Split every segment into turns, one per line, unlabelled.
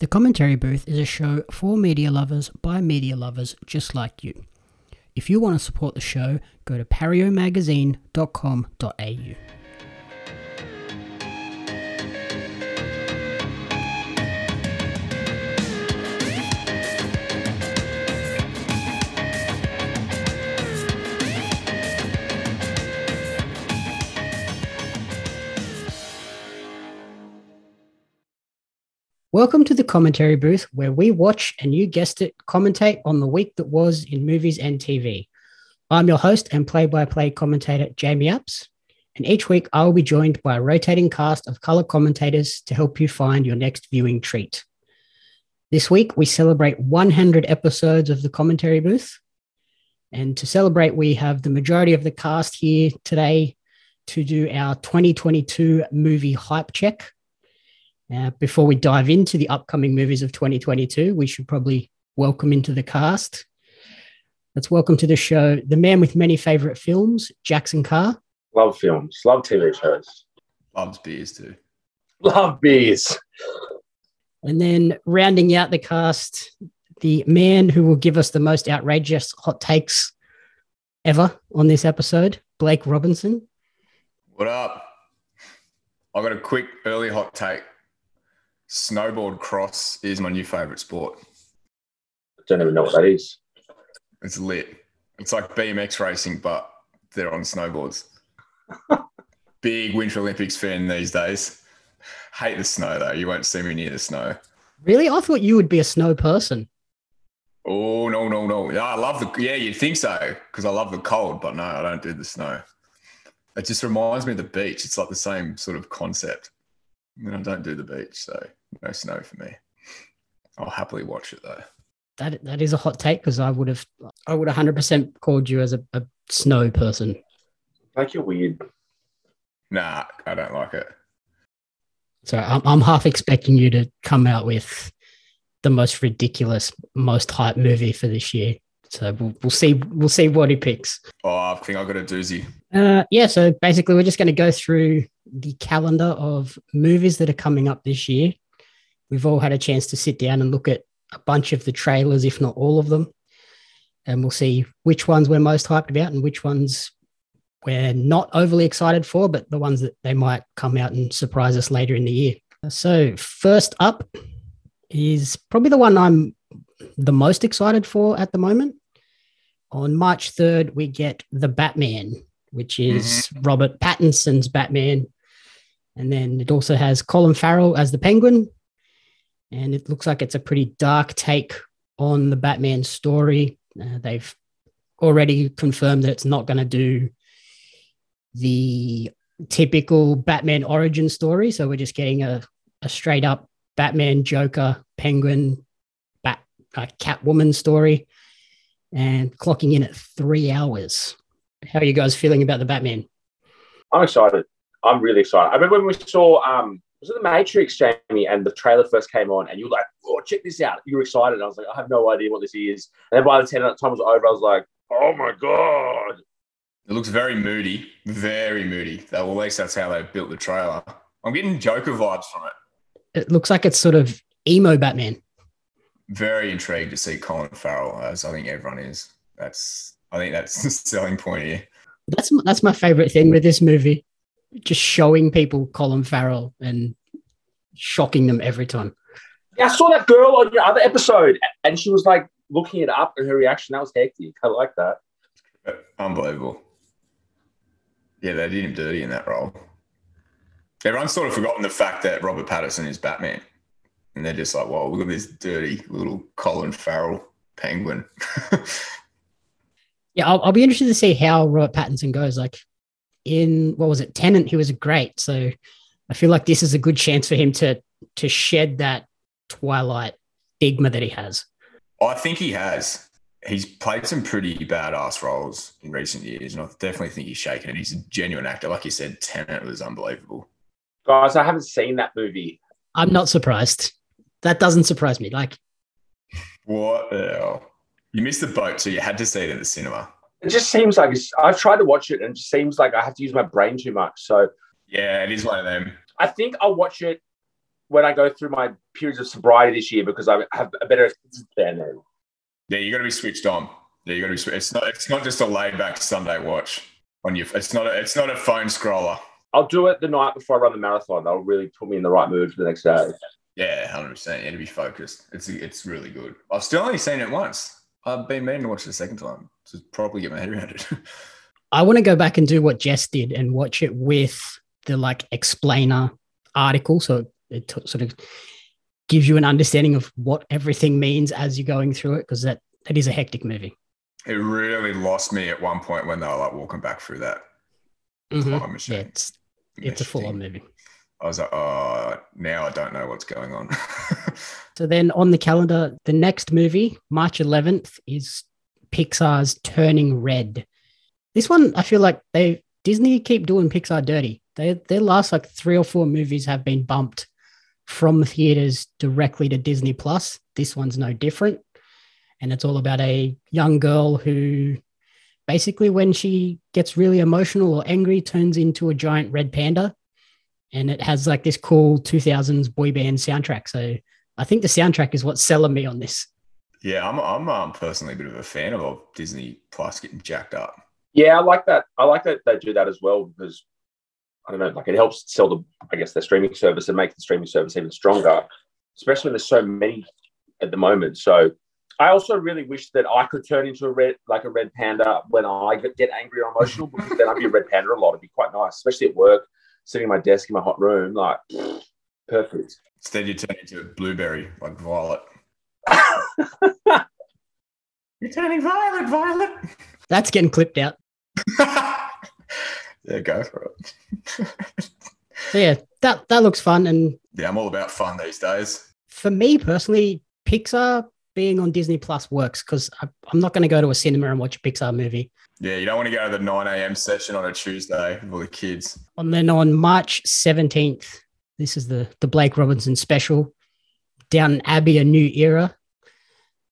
The Commentary Booth is a show for media lovers by media lovers just like you. If you want to support the show, go to pariomagazine.com.au. Welcome to the commentary booth where we watch and you guessed it, commentate on the week that was in movies and TV. I'm your host and play by play commentator, Jamie Apps. And each week I will be joined by a rotating cast of color commentators to help you find your next viewing treat. This week we celebrate 100 episodes of the commentary booth. And to celebrate, we have the majority of the cast here today to do our 2022 movie hype check. Uh, before we dive into the upcoming movies of 2022, we should probably welcome into the cast. Let's welcome to the show the man with many favorite films, Jaxon Carr.
Love films, love TV shows,
Loves beers too.
love beers.
And then rounding out the cast, the man who will give us the most outrageous hot takes ever on this episode, Blake Robinson.
What up? I've got a quick early hot take. Snowboard cross is my new favorite sport.
I don't even know what that is.
It's lit. It's like BMX racing, but they're on snowboards. Big Winter Olympics fan these days. Hate the snow though. You won't see me near the snow.
Really? I thought you would be a snow person.
Oh no no no! Yeah, I love the yeah. You'd think so because I love the cold, but no, I don't do the snow. It just reminds me of the beach. It's like the same sort of concept. And I don't do the beach, so no snow for me. I'll happily watch it though.
That that is a hot take because I would have I would 100% called you as a, a snow person.
Like you're weird.
Nah, I don't like it.
So I'm, I'm half expecting you to come out with the most ridiculous, most hype movie for this year. So we'll, we'll see we'll see what he picks.
Oh, I think I got a doozy.
Uh, yeah, so basically we're just going to go through the calendar of movies that are coming up this year. We've all had a chance to sit down and look at a bunch of the trailers, if not all of them, and we'll see which ones we're most hyped about and which ones we're not overly excited for, but the ones that they might come out and surprise us later in the year. So first up is probably the one I'm the most excited for at the moment. On March 3rd, we get The Batman, which is mm-hmm. Robert Pattinson's Batman. And then it also has Colin Farrell as the Penguin. And it looks like it's a pretty dark take on the Batman story. Uh, they've already confirmed that it's not going to do the typical Batman origin story. So we're just getting a, a straight up Batman, Joker, Penguin, Bat, uh, Catwoman story and clocking in at three hours. How are you guys feeling about the Batman?
I'm excited. I'm really excited. I remember when we saw um was it the Matrix, Jamie, and the trailer first came on, and you were like, "Oh, check this out!" You were excited. And I was like, "I have no idea what this is." And then by the ten time was over, I was like, "Oh my god!"
It looks very moody, very moody. That, well, at least that's how they built the trailer. I'm getting Joker vibes from it.
It looks like it's sort of emo Batman.
Very intrigued to see Colin Farrell, as I think everyone is. That's I think that's the selling point here.
That's that's my favorite thing with this movie, just showing people Colin Farrell and shocking them every time.
Yeah, I saw that girl on your other episode, and she was like looking it up, and her reaction that was hectic. I like that.
Unbelievable. Yeah, they did him dirty in that role. Everyone's sort of forgotten the fact that Robert Patterson is Batman. And they're just like, whoa, look at this dirty little Colin Farrell penguin.
Yeah, I'll, I'll be interested to see how Robert Pattinson goes. Like in what was it, Tenet, he was great. So I feel like this is a good chance for him to to shed that Twilight stigma that he has.
Oh, I think he has. He's played some pretty badass roles in recent years, and I definitely think he's shaken it. He's a genuine actor. Like you said, Tenet was unbelievable.
Guys, I haven't seen that movie.
I'm not surprised. That doesn't surprise me. Like
What the hell? You missed the boat, so you had to see it at the cinema.
It just seems like it's, I've tried to watch it, and it just seems like I have to use my brain too much. So
Yeah, it is one of them.
I think I'll watch it when I go through my periods of sobriety this year because I have a better now.
Yeah, you got to be switched on. Yeah, you got to be. It's not. It's not just a laid back Sunday watch on your. It's not. A, it's not a phone scroller.
I'll do it the night before I run the marathon. That'll really put me in the right mood for the next day.
Yeah, hundred percent. Yeah, to be focused. It's it's really good. I've still only seen it once. I've been meaning to watch it the second time to probably get my head around it.
I want to go back and do what Jess did and watch it with the like explainer article. So it t- sort of gives you an understanding of what everything means as you're going through it, because that, that is a hectic movie.
It really lost me at one point when they were like walking back through that
Mhm.
time machine.
Yeah, it's it's a full on movie.
I was like, oh, now I don't know what's going on.
So then on the calendar, the next movie, March 11th, is Pixar's Turning Red. This one, I feel like they Disney keep doing Pixar dirty. They their last like three or four movies have been bumped from theaters directly to Disney Plus. This one's no different, and it's all about a young girl who basically, when she gets really emotional or angry, turns into a giant red panda, and it has like this cool 2000s boy band soundtrack. So I think the soundtrack is what's selling me on this.
yeah, I'm, I'm um, personally a bit of a fan of Disney Plus getting jacked up.
Yeah, I like that. I like that they do that as well because I don't know, like it helps sell the, I guess, their streaming service and make the streaming service even stronger, especially when there's so many at the moment. So I also really wish that I could turn into a red, like a red panda when I get, get angry or emotional, because then I'd be a red panda a lot. It'd be quite nice, especially at work, sitting at my desk in my hot room, like perfect.
Instead, you turn into a blueberry like Violet. You're turning violet, Violet.
That's getting clipped out.
yeah, go for it.
So yeah, that that looks fun. And
yeah, I'm all about fun these days.
for me personally, Pixar being on Disney Plus works because I'm not going to go to a cinema and watch a Pixar movie.
Yeah, you don't want to go to the 9 a.m. session on a Tuesday with all the kids.
And then on March 17th, this is the the Blake Robinson special, Downton Abbey: A New Era.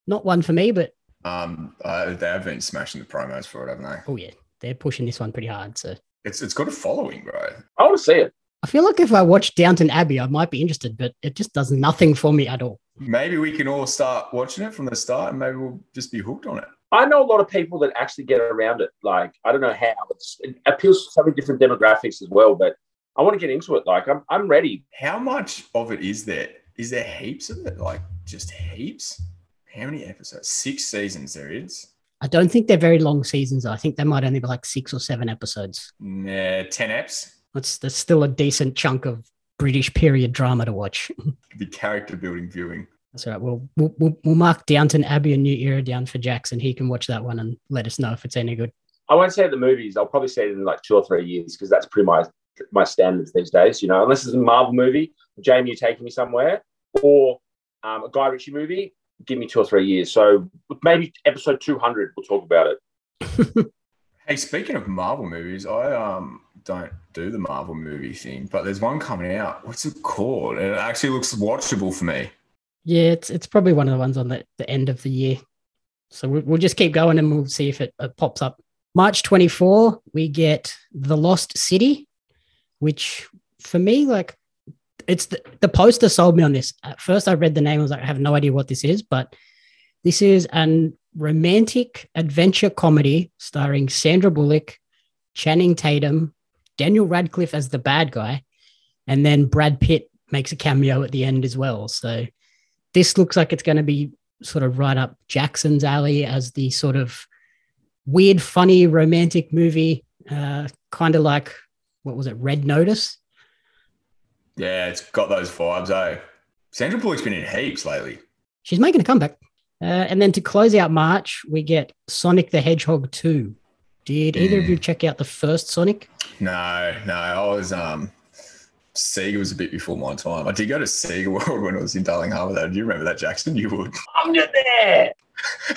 Not one for me, but
Um, uh, they have been smashing the promos for it, haven't they?
oh yeah, they're pushing this one pretty hard. So
It's it's got a following, bro.
I want to see it.
I feel like if I watch Downton Abbey, I might be interested, but it just does nothing for me at all.
Maybe we can all start watching it from the start, and maybe we'll just be hooked on it.
I know a lot of people that actually get around it. Like, I don't know how. It's, it appeals to so many different demographics as well, but I want to get into it. Like, I'm, I'm ready.
How much of it is there? Is there heaps of it? Like just heaps? How many episodes? Six seasons there is.
I don't think they're very long seasons. I think they might only be like six or seven episodes.
Nah, ten eps.
That's that's still a decent chunk of British period drama to watch.
the character building viewing.
That's all right. Well, we'll, we'll, we'll mark Downton Abbey: A New Era down for Jaxon. He can watch that one and let us know if it's any good.
I won't say the movies. I'll probably say it in like two or three years because that's pretty my my standards these days. You know, unless it's a Marvel movie, Jamie, you taking me somewhere, or um, a Guy Ritchie movie, give me two or three years. So maybe episode 200, we'll talk about it.
Hey, speaking of Marvel movies, I um don't do the Marvel movie thing, but there's one coming out. What's it called? And it actually looks watchable for me.
Yeah, it's it's probably one of the ones on the, the end of the year. So we'll, we'll just keep going and we'll see if it, it pops up. March 24, we get The Lost City, which for me, like, it's the, the poster sold me on this. At first, I read the name, I was like, I have no idea what this is, but this is an romantic adventure comedy starring Sandra Bullock, Channing Tatum, Daniel Radcliffe as the bad guy, and then Brad Pitt makes a cameo at the end as well. So this looks like it's going to be sort of right up Jaxon's alley as the sort of weird, funny, romantic movie, uh, kind of like what was it, Red Notice?
Yeah, it's got those vibes, eh? Sandra Bullock's been in heaps lately.
She's making a comeback. Uh, and then to close out March, we get Sonic the Hedgehog 2. Did either of you check out the first Sonic?
No, no, I was um Sega was a bit before my time. I did go to Sega World when I was in Darling Harbour though. Do you remember that, Jaxon? You would.
I'm just there.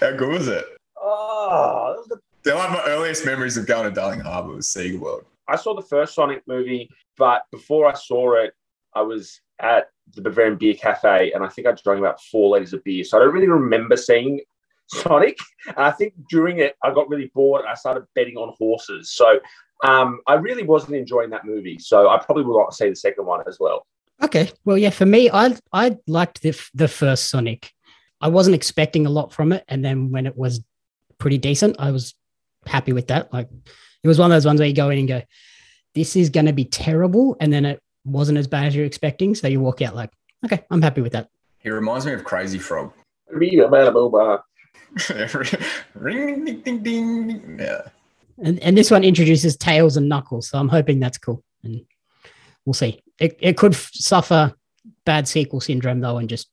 How good was it?
Oh, that was the
They're like my earliest memories of going to Darling Harbour was Sega World.
I saw the first Sonic movie, but before I saw it, I was at the Bavarian Beer Cafe, and I think I drank about four liters of beer. So I don't really remember seeing Sonic. And I think during it, I got really bored. And I started betting on horses. So um, I really wasn't enjoying that movie. So I probably will not see the second one as well.
Okay. Well, yeah, for me, I I liked the the first Sonic. I wasn't expecting a lot from it, and then when it was pretty decent, I was happy with that. Like it was one of those ones where you go in and go, "This is going to be terrible," and then it wasn't as bad as you're expecting, so you walk out like, "Okay, I'm happy with that."
He reminds me of Crazy Frog.
Be
Ring ding ding ding. Yeah.
And and this one introduces Tails and Knuckles, so I'm hoping that's cool, and we'll see. It it could f- suffer bad sequel syndrome though, and just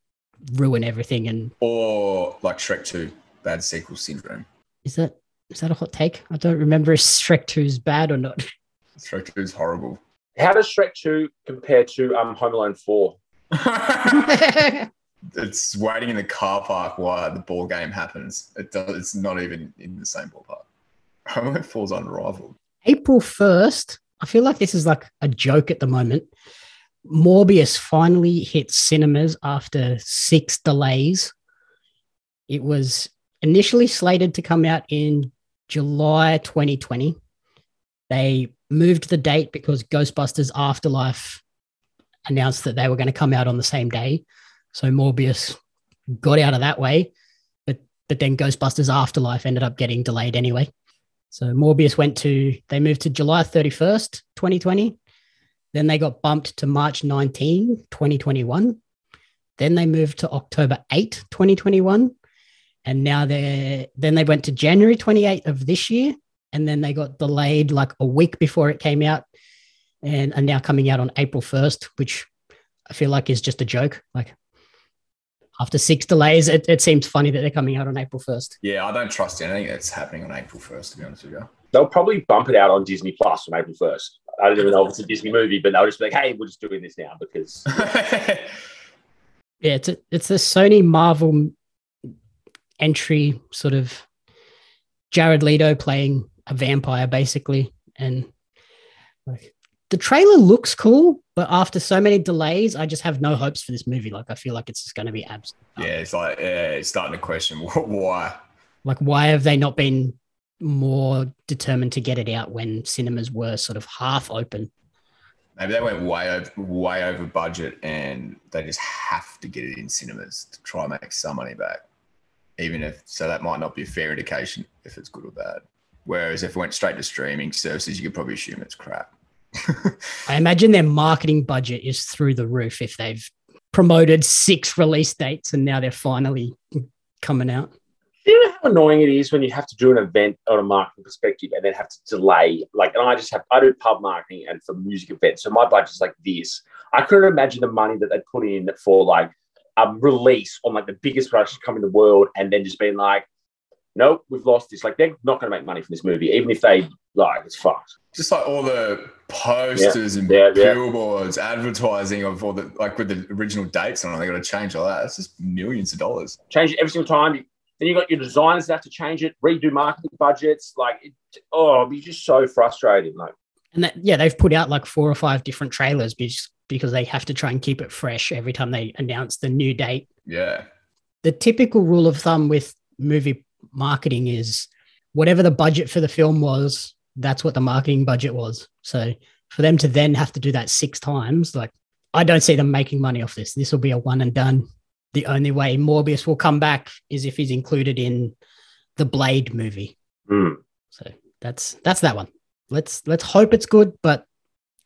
ruin everything. And
Or like Shrek 2, bad sequel syndrome.
is that is that a hot take? I don't remember if Shrek Two is bad or not.
Shrek 2 is horrible.
how does Shrek 2 compare to um, Home Alone 4?
it's waiting in the car park while the ball game happens. It does, it's not even in the same ballpark. 4 is unrivaled.
April 1st, I feel like this is like a joke at the moment. Morbius finally hit cinemas after six delays. It was initially slated to come out in July 2020. They moved the date because Ghostbusters Afterlife announced that they were going to come out on the same day. So Morbius got out of that way, but but then Ghostbusters Afterlife ended up getting delayed anyway. So Morbius went to, they moved to July 31st, 2020. Then they got bumped to March 19, 2021. Then they moved to October 8, 2021. And now they're, then they went to January 28th of this year. And then they got delayed like a week before it came out and are now coming out on April 1st, which I feel like is just a joke. Like after six delays, it, it seems funny that they're coming out on April 1st.
Yeah, I don't trust anything that's happening on April 1st, to be honest with you.
They'll probably bump it out on Disney Plus on April 1st. I don't even know if it's a Disney movie, but they'll just be like, hey, we're just doing this now because
Yeah, it's a, it's a Sony Marvel entry sort of Jared Leto playing a vampire basically, and like the trailer looks cool, but after so many delays, I just have no hopes for this movie. Like I feel like it's just going to be abs.
yeah, it's like, yeah, it's starting to question why.
Like why have they not been more determined to get it out when cinemas were sort of half open?
Maybe they went way over, way over budget and they just have to get it in cinemas to try and make some money back. Even if, so that might not be a fair indication if it's good or bad. Whereas if it went straight to streaming services, you could probably assume it's crap.
I imagine their marketing budget is through the roof if they've promoted six release dates and now they're finally coming out.
you know how annoying it is when you have to do an event on a marketing perspective and then have to delay. Like, and I just have, I do pub marketing and for music events. So my budget's like this. I couldn't imagine the money that they put in for like a release on like the biggest production company in the world and then just being like, nope, we've lost this. Like, they're not going to make money from this movie, even if they like, it's fucked.
Just like all the posters and
Yeah, yeah.
billboards, advertising of all the, like with the original dates on it, they got to change all that. It's just millions of dollars.
Change it every single time. Then you got your designers that have to change it, redo marketing budgets. Like, it, oh, it'd be just so frustrating. Like,
And that, yeah, they've put out like four or five different trailers because, because they have to try and keep it fresh every time they announce the new date.
Yeah.
The typical rule of thumb with movie marketing is whatever the budget for the film was, that's what the marketing budget was. So for them to then have to do that six times, like I don't see them making money off this. This will be a one and done. The only way Morbius will come back is if he's included in the Blade movie.
hmm.
So that's that's that one. Let's let's hope it's good, but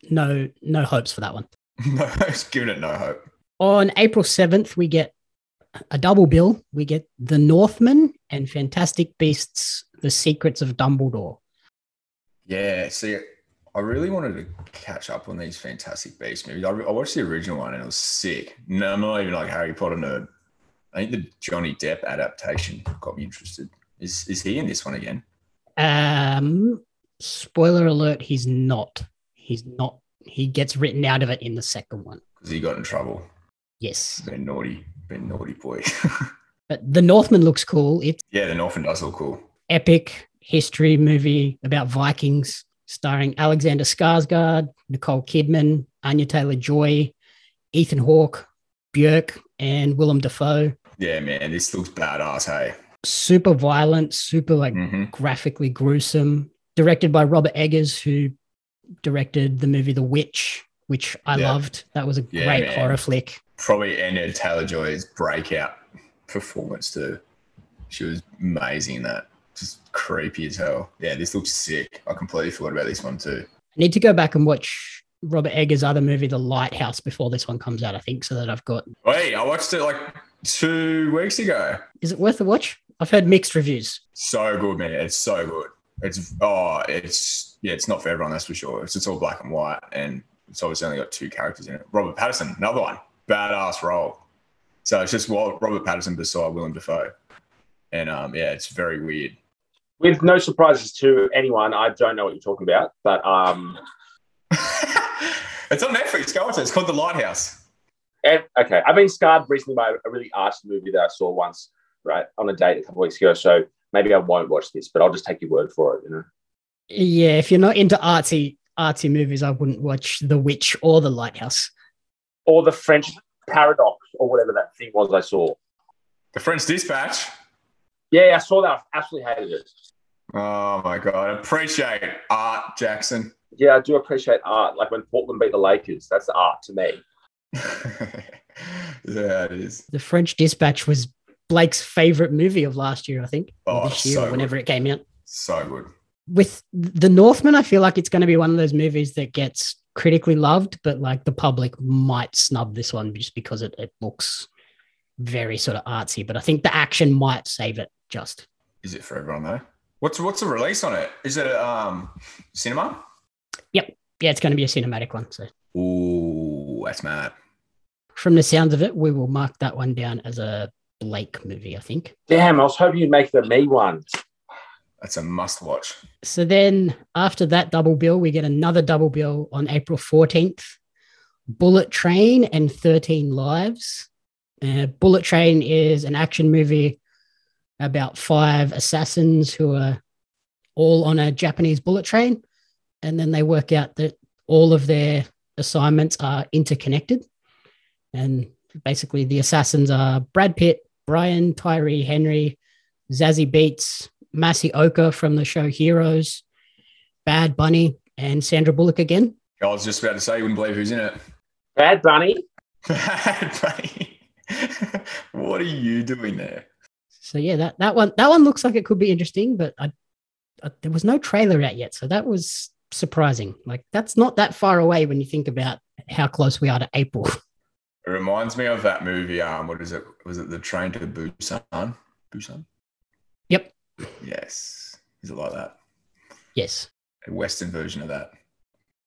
no no hopes for that one.
No, it's giving it no hope.
On April 7th, we get a double bill. We get The Northman and Fantastic Beasts: The Secrets of Dumbledore.
Yeah, see, I really wanted to catch up on these Fantastic Beasts movies. I, I watched the original one and it was sick. No, I'm not even like Harry Potter nerd. I think the Johnny Depp adaptation got me interested. Is is he in this one again?
Um, spoiler alert: He's not. He's not. He gets written out of it in the second one.
Because he got in trouble.
Yes,
Been naughty, been naughty boy.
but The Northman looks cool. It's
yeah, the Northman does look cool.
epic history movie about Vikings, starring Alexander Skarsgård, Nicole Kidman, Anya Taylor Joy, Ethan Hawke, Björk, and Willem Dafoe.
Yeah, man, this looks badass. Hey.
Super violent, super like
hmm
graphically gruesome. Directed by Robert Eggers, who directed the movie The Witch which I
Yeah.
loved. That was a
Yeah,
great
man.
horror flick.
Probably Anya Taylor Joy's breakout performance too. She was amazing in that. Just creepy as hell. Yeah, this looks sick. I completely forgot about this one too.
I need to go back and watch Robert Eggers' other movie, The Lighthouse, before this one comes out, I think, so that I've got.
Wait, I watched it like two weeks ago.
Is it worth a watch? I've heard mixed reviews.
So good, man. It's so good. It's oh, it's yeah, it's not for everyone, that's for sure. It's just all black and white, and it's obviously only got two characters in it. Robert Patterson, another one, badass role. So it's just Wa- Robert Patterson beside Willem Dafoe, and um, yeah, it's very weird.
With no surprises to anyone, I don't know what you're talking about, but um,
it's on Netflix. Go watch it. It's called The Lighthouse.
and, okay, I've been scarred recently by a really arty movie that I saw once, right, on a date a couple weeks ago. So maybe I won't watch this, but I'll just take your word for it. You know,
Yeah, if you're not into artsy artsy movies, I wouldn't watch The Witch or The Lighthouse.
Or the French Paradox or whatever that thing was I saw.
The French Dispatch.
Yeah, I saw that. I absolutely hated it.
Oh my god, appreciate art, Jaxon.
Yeah, I do appreciate art. Like when Portland beat the Lakers, that's art to me.
yeah, it is.
The French Dispatch was Blake's favorite movie of last year, I think,
Oh,
this year,
so
or whenever it came out.
So good.
With The Northman, I feel like it's going to be one of those movies that gets critically loved, but like the public might snub this one just because it, it looks very sort of artsy. But I think the action might save it just.
Is it for everyone though? What's what's the release on it? Is it um cinema? Yep.
Yeah, it's going to be a cinematic one. So
Ooh, that's mad.
from the sounds of it, we will mark that one down as a Blake movie, I think.
Damn, I was hoping you'd make the me one.
That's a must watch.
So then after that double bill, we get another double bill on April 14th Bullet Train and 13 Lives. Uh, Bullet Train is an action movie about five assassins who are all on a Japanese bullet train. And then they work out that all of their assignments are interconnected. And basically, the assassins are Brad Pitt, Brian Tyree Henry, Zazie Beetz, Masi Oka from the show Heroes, Bad Bunny, and Sandra Bullock again.
I was just about to say you wouldn't believe who's in it.
Bad Bunny.
Bad Bunny. what are you doing there?
So yeah, that that one that one looks like it could be interesting, but I, I, there was no trailer out yet, so that was surprising. Like that's not that far away when you think about how close we are to April.
It reminds me of that movie. Um, what is it? Was it the Train to Busan? Busan. Yes. Is it like that?
yes.
A Western version of that.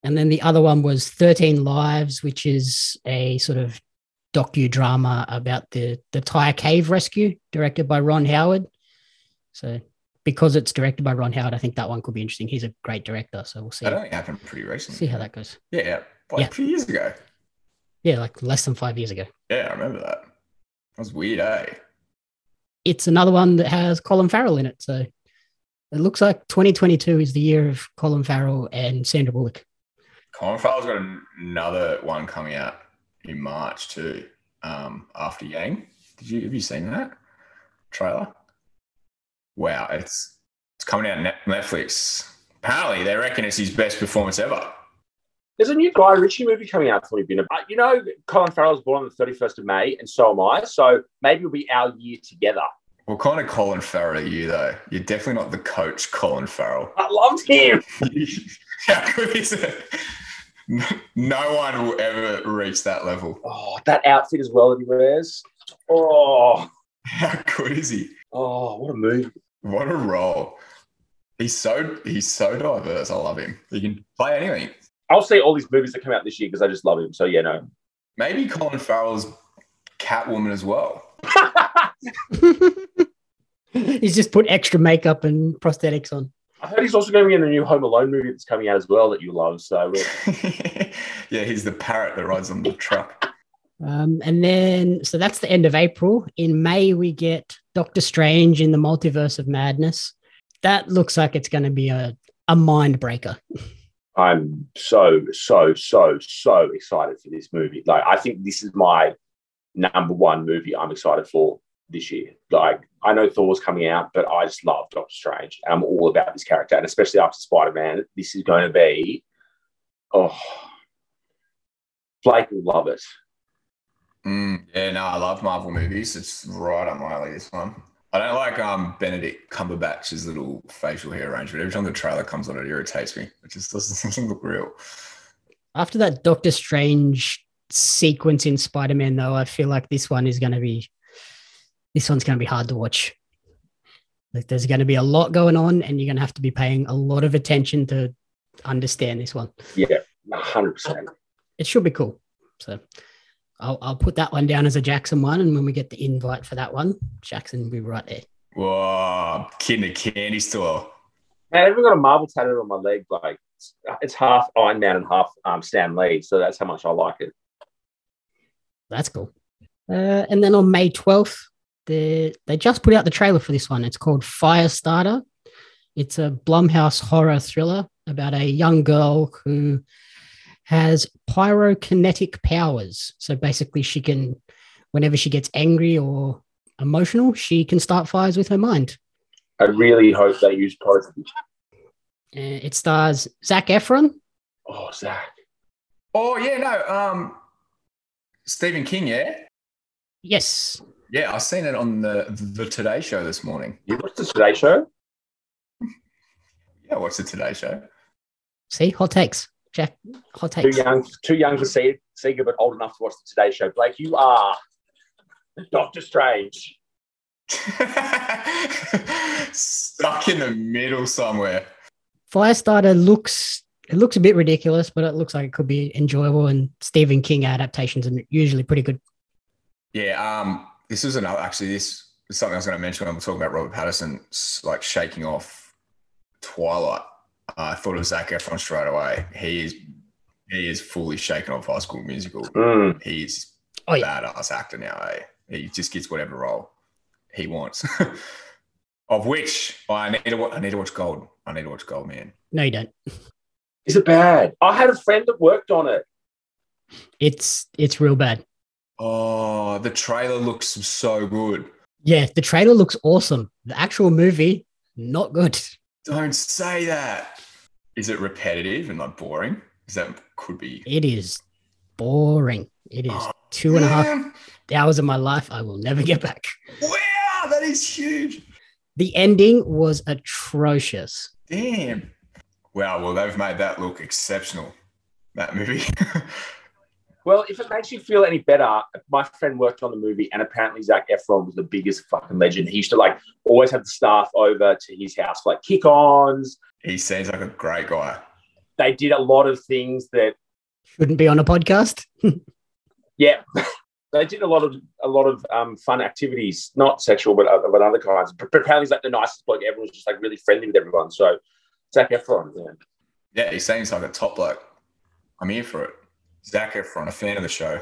And then the other one was 13 Lives, which is a sort of docudrama about the the Thai cave rescue, directed by Ron Howard. So because it's directed by Ron Howard, I think that one could be interesting. He's a great director, so we'll see
That only happened pretty recently.
see how that goes.
Yeah, yeah. Like
Yeah.
a few years ago.
Yeah, like less than five years ago.
Yeah, I remember that. That was weird, eh?
It's another one that has Colin Farrell in it. So it looks like 2022 is the year of Colin Farrell and Sandra Bullock.
Colin Farrell's got another one coming out in March too. Um, after Yang, did you have you seen that trailer? Wow, it's it's coming out on Netflix. Apparently, they reckon it's his best performance ever.
There's a new Guy Ritchie movie coming out for you, Bin. Uh, You know, Colin Farrell's born on the 31st of May, and so am I. So maybe it'll be our year together.
What kind of Colin Farrell are you though? You're definitely not the coach, Colin Farrell.
I loved him.
How good is it? No one will ever reach that level.
Oh, that outfit as well that he wears. Oh,
How good is he?
oh, what a movie.
What a role. He's so he's so diverse. I love him. He can play anything.
I'll see all these movies that come out this year because I just love him. So yeah, no.
Maybe Colin Farrell's Catwoman as well.
He's just put extra makeup and prosthetics on.
I heard he's also going to be in the new Home Alone movie that's coming out as well that you love. So
yeah, he's the parrot that rides on the truck.
Um, and then, so that's the end of April. In May, we get Doctor Strange in the Multiverse of Madness. That looks like it's going to be a, a mind breaker.
I'm so, so, so, so excited for this movie. Like, I think this is my number one movie I'm excited for this year. Like, I know Thor's coming out, but I just love Doctor Strange. And I'm all about this character. And especially after Spider Man, this is going to be, oh, Blake will love it.
Mm, yeah, no, I love Marvel movies. It's right up my alley. This one. I don't like um Benedict Cumberbatch's little facial hair arrangement. Every time the trailer comes on, it irritates me. It just doesn't, doesn't look real.
After that Doctor Strange sequence in Spider Man, though, I feel like this one is going to be this one's going to be hard to watch. Like there's going to be a lot going on, and you're going to have to be paying a lot of attention to understand this one.
Yeah, hundred percent.
It should be cool. So I'll, I'll put that one down as a Jaxon one, and when we get the invite for that one, Jaxon will be right there.
Whoa, kid in a candy store.
Man, I've even got a Marvel tattoo on my leg. Like it's, it's half Iron Man and half um, Stan Lee, so that's how much I like it.
That's cool. Uh, and then on May 12th, they they just put out the trailer for this one. It's called Firestarter. It's a Blumhouse horror thriller about a young girl who has pyrokinetic powers. So basically, she can, whenever she gets angry or emotional, she can start fires with her mind.
I really hope they use pyrokinetic.
Uh, it stars Zac Efron.
Oh, Zach.
Oh yeah, no. Um, Stephen King. Yeah,
Yes.
Yeah. I've seen it on the the Today Show this morning.
You watched the Today Show?
Yeah, what's the Today Show?
See, hot takes. Jack, hot takes.
Too young, too young to see it, see it, but old enough to watch the Today Show. Blake, you are Doctor Strange.
Stuck in the middle somewhere.
Firestarter looks it looks a bit ridiculous, but it looks like it could be enjoyable. And Stephen King adaptations are usually pretty good.
Yeah, um, this was another actually this is something I was going to mention when we are talking about Robert Patterson like shaking off Twilight. Uh, I thought of Zac Efron straight away. He is he is fully shaken off High School Musical.
Mm.
He's
Oh,
a
yeah.
badass actor now. Eh? He just gets whatever role he wants. of which I need to wa- I need to watch Gold. I need to watch Gold Man.
No, you don't.
Is it bad? I had a friend that worked on it.
It's it's real bad.
Oh, the trailer looks so good.
Yeah, the trailer looks awesome. The actual movie, not good.
Don't say that. Is it repetitive and like boring? Is that could be
It is boring. It is oh, two and a half hours of my life I will never get back.
Wow, that is huge.
The ending was atrocious.
Damn. Wow, well, they've made that look exceptional. That movie.
Well, if it makes you feel any better, my friend worked on the movie, and apparently Zac Efron was the biggest fucking legend. He used to like always have the staff over to his house for like kick-ons.
he seems like a great guy.
They did a lot of things that,
Shouldn't be on a podcast.
yeah, they did a lot of a lot of um, fun activities, not sexual, but other, but other kinds. But apparently, he's like the nicest bloke. Everyone's just like really friendly with everyone. So Zac Efron, yeah.
Yeah, he seems like a top bloke. I'm here for it. Zac Efron, a fan of the show.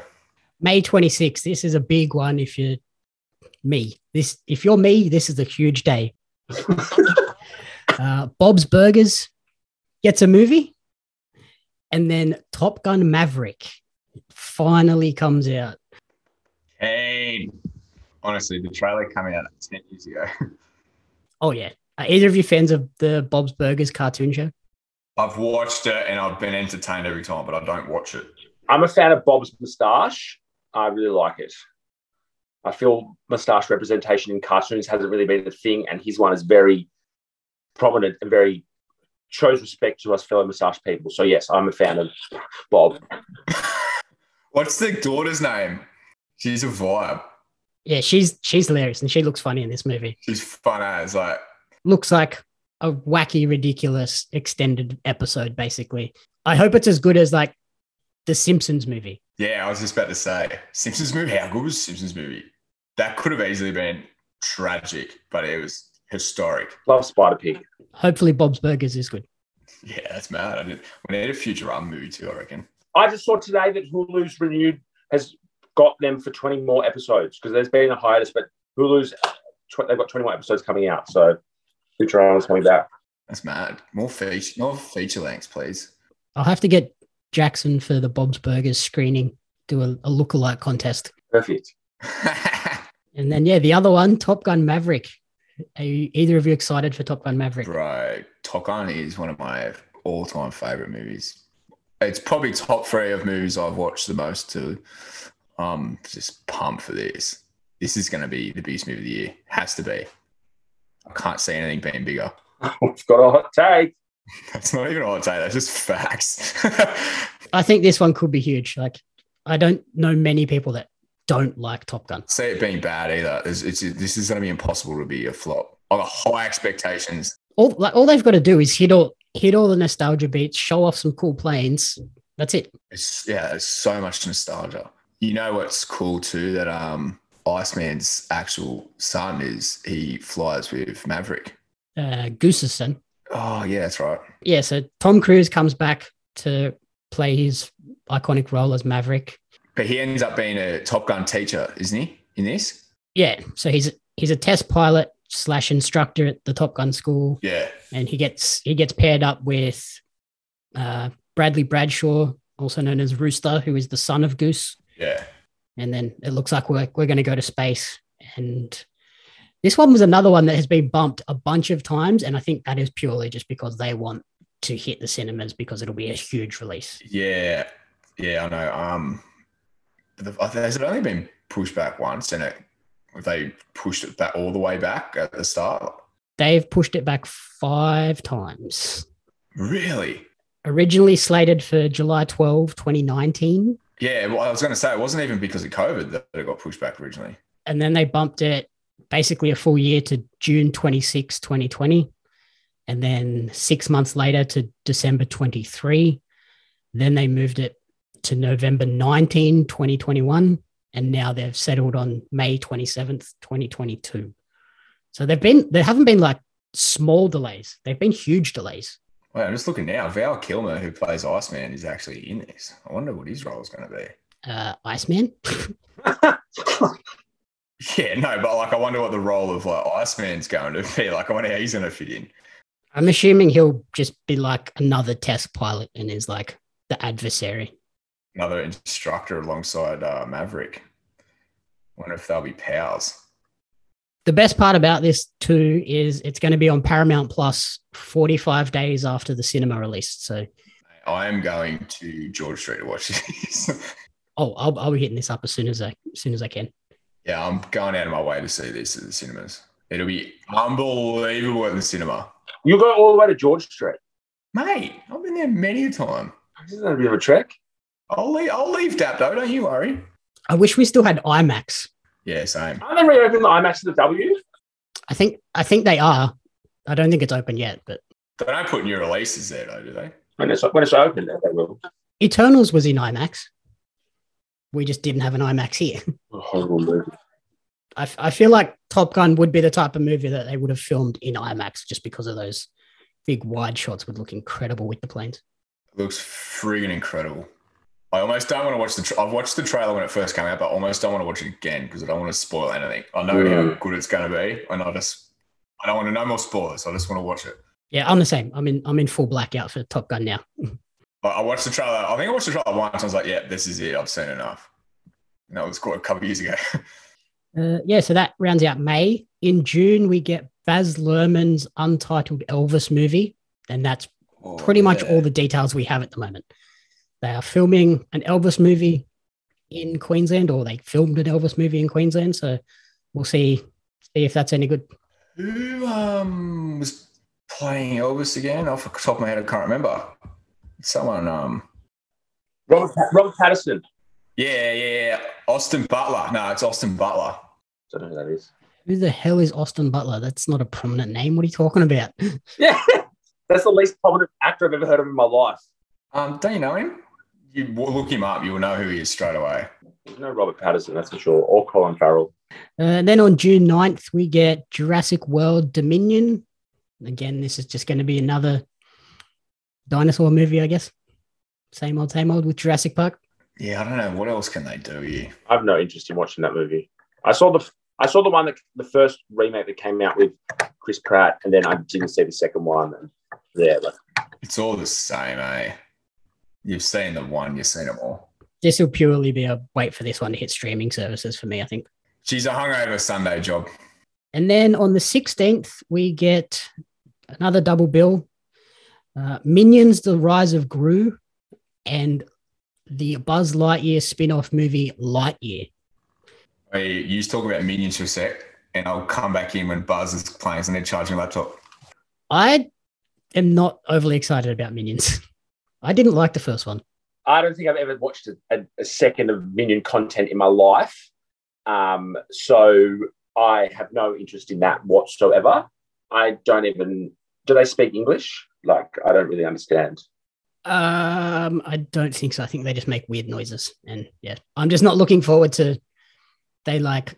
May 26th. This is a big one if you're me. This if you're me, this is a huge day. uh, Bob's Burgers gets a movie, and then Top Gun Maverick finally comes out.
Hey, Honestly, the trailer came out 10 years ago.
Oh yeah, are either of you fans of the Bob's Burgers cartoon show?
I've watched it and I've been entertained every time, but I don't watch it.
I'm a fan of Bob's moustache. I really like it. I feel moustache representation in cartoons hasn't really been a thing, and his one is very prominent and very shows respect to us fellow moustache people. So yes, I'm a fan of Bob.
What's the daughter's name? She's a vibe.
Yeah, she's she's hilarious and she looks funny in this movie.
She's fun as like
Looks like a wacky, ridiculous extended episode, basically. I hope it's as good as like the Simpsons movie.
Yeah, I was just about to say Simpsons movie. How good was Simpsons movie? That could have easily been tragic, but it was historic.
Love Spider Pig.
Hopefully, Bob's Burgers is good.
Yeah, that's mad. I did. We need a Futurama movie too. I reckon.
I just saw today that Hulu's renewed has got them for 20 more episodes because there's been a hiatus, but Hulu's uh, tw- they've got 20 more episodes coming out. So Futurama's coming back.
That's mad. More feature, more feature lengths, please.
I'll have to get Jaxon for the Bob's Burgers screening, do a, a lookalike contest.
Perfect.
And then, yeah, the other one, Top Gun Maverick. Are you, either of you excited for Top Gun Maverick?
Bro, Top Gun is one of my all-time favorite movies. it's probably top three of movies I've watched the most. To um, just pump for this. This is going to be the biggest movie of the year. Has to be. I can't see anything being bigger.
I've got a hot take.
That's not even a hot take. That's just facts.
I think this one could be huge. Like, I don't know many people that don't like Top Gun.
see it being bad either. It's, it's, this is going to be impossible to be a flop. I've got high expectations.
All like all they've got to do is hit all hit all the nostalgia beats, show off some cool planes. That's it.
It's yeah, it's so much nostalgia. You know what's cool too? That um, Iceman's actual son is he flies with Maverick.
Uh, Goose's son.
Oh yeah, that's right.
Yeah, so Tom Cruise comes back to play his iconic role as Maverick.
But he ends up being a Top Gun teacher, isn't he? In this?
Yeah, so he's he's a test pilot slash instructor at the Top Gun school,
Yeah.
and he gets he gets paired up with uh, Bradley Bradshaw, also known as Rooster, who is the son of Goose.
Yeah.
and then it looks like we're, we're going to go to space and this one was another one that has been bumped a bunch of times and i think that is purely just because they want to hit the cinemas because it'll be a huge release
Yeah. Yeah, I know. Um, the, has it only been pushed back once, and it they pushed it back all the way back at the start?
they've pushed it back five times
Really?
originally slated for july 12 2019
Yeah. Well, I was going to say it wasn't even because of COVID that it got pushed back originally.
and then they bumped it basically a full year to june 26 2020 and then six months later to december 23 then they moved it to november 19 2021 and now they've settled on may 27th 2022 so they've been there haven't been like small delays they've been huge delays
Wait, I'm just looking now. Val Kilmer, who plays Iceman, is actually in this. I wonder what his role is going to be.
uh iceman
Yeah, no, but like I wonder what the role of like Iceman's going to be. Like I wonder how he's going to fit in.
i'm assuming he'll just be like another test pilot and is like the adversary
Another instructor alongside uh, Maverick. Wonder if they'll be pals.
the best part about this too is it's going to be on Paramount Plus 45 days after the cinema release. So,
I am going to George Street to watch this.
oh, I'll, I'll be hitting this up as soon as I as soon as I can.
Yeah, I'm going out of my way to see this at the cinemas. It'll be unbelievable at the cinema.
You'll go all the way to George Street.
Mate, I've been there many a time.
This is a bit of a trek.
I'll leave, I'll leave Dapto, don't you worry.
I wish we still had IMAX.
Yeah, same.
Aren't they reopening the IMAX to the W?
I think I think they are. I don't think it's open yet, but
They don't put new releases there, though, do they?
When it's when it's open, they will.
Eternals was in IMAX. We just didn't have an IMAX here.
A horrible movie.
I, I feel like Top Gun would be the type of movie that they would have filmed in IMAX just because of those big wide shots would look incredible with the planes.
looks friggin' incredible. I almost don't want to watch the. Tra- I've watched the trailer when it first came out, but I almost don't want to watch it again because I don't want to spoil anything. I know how
Mm.
good it's going to be, and I just I don't want to know more spoilers. I just want to watch it.
Yeah, I'm the same. I'm in I'm in full blackout for Top Gun now.
I, I watched the trailer. I think I watched the trailer once. I was like, yeah, this is it. I've seen enough. And that was quite a couple of years ago.
Uh, yeah, so that rounds out May. In June, we get Baz Luhrmann's untitled Elvis movie, and that's
Oh,
pretty much all the details we have at the moment. They are filming an Elvis movie in Queensland, or they filmed an Elvis movie in Queensland. So we'll see see if that's any good.
Who um was playing Elvis again? Off the top of my head, I can't remember. Someone um
Robert, Robert Patterson.
Yeah, yeah, yeah. Austin Butler. No, it's Austin Butler.
I don't know who that is.
Who the hell is Austin Butler? That's not a prominent name. What are you talking about?
Yeah, that's the least prominent actor I've ever heard of in my life.
Um, don't you know him? You w- look him up, you will know who he is straight away.
There's no Robert Patterson, that's for sure, or Colin Farrell.
Uh, then on June 9th, we get Jurassic World Dominion. Again, this is just going to be another dinosaur movie, I guess. Same old, same old with Jurassic Park.
Yeah, I don't know what else can they do here.
I have no interest in watching that movie. I saw the I saw the one that the first remake that came out with Chris Pratt, and then I didn't see the second one. And yeah, but
It's all the same, eh? You've seen the one, you've seen them all.
This will purely be a wait for this one to hit streaming services for me, I think.
She's a hungover Sunday job.
And then on the 16th, we get another double bill uh, Minions, The Rise of Gru and the Buzz Lightyear spin-off movie Lightyear.
Hey, you just talk about minions for a sec, and I'll come back in when Buzz is playing and they're charging a laptop.
I am not overly excited about Minions. I didn't like the first one.
I don't think I've ever watched a, a, a second of Minion content in my life. Um, so I have no interest in that whatsoever. I don't even, do they speak English? Like, I don't really understand.
Um, I don't think so. I think they just make weird noises, and yeah, I'm just not looking forward to. They like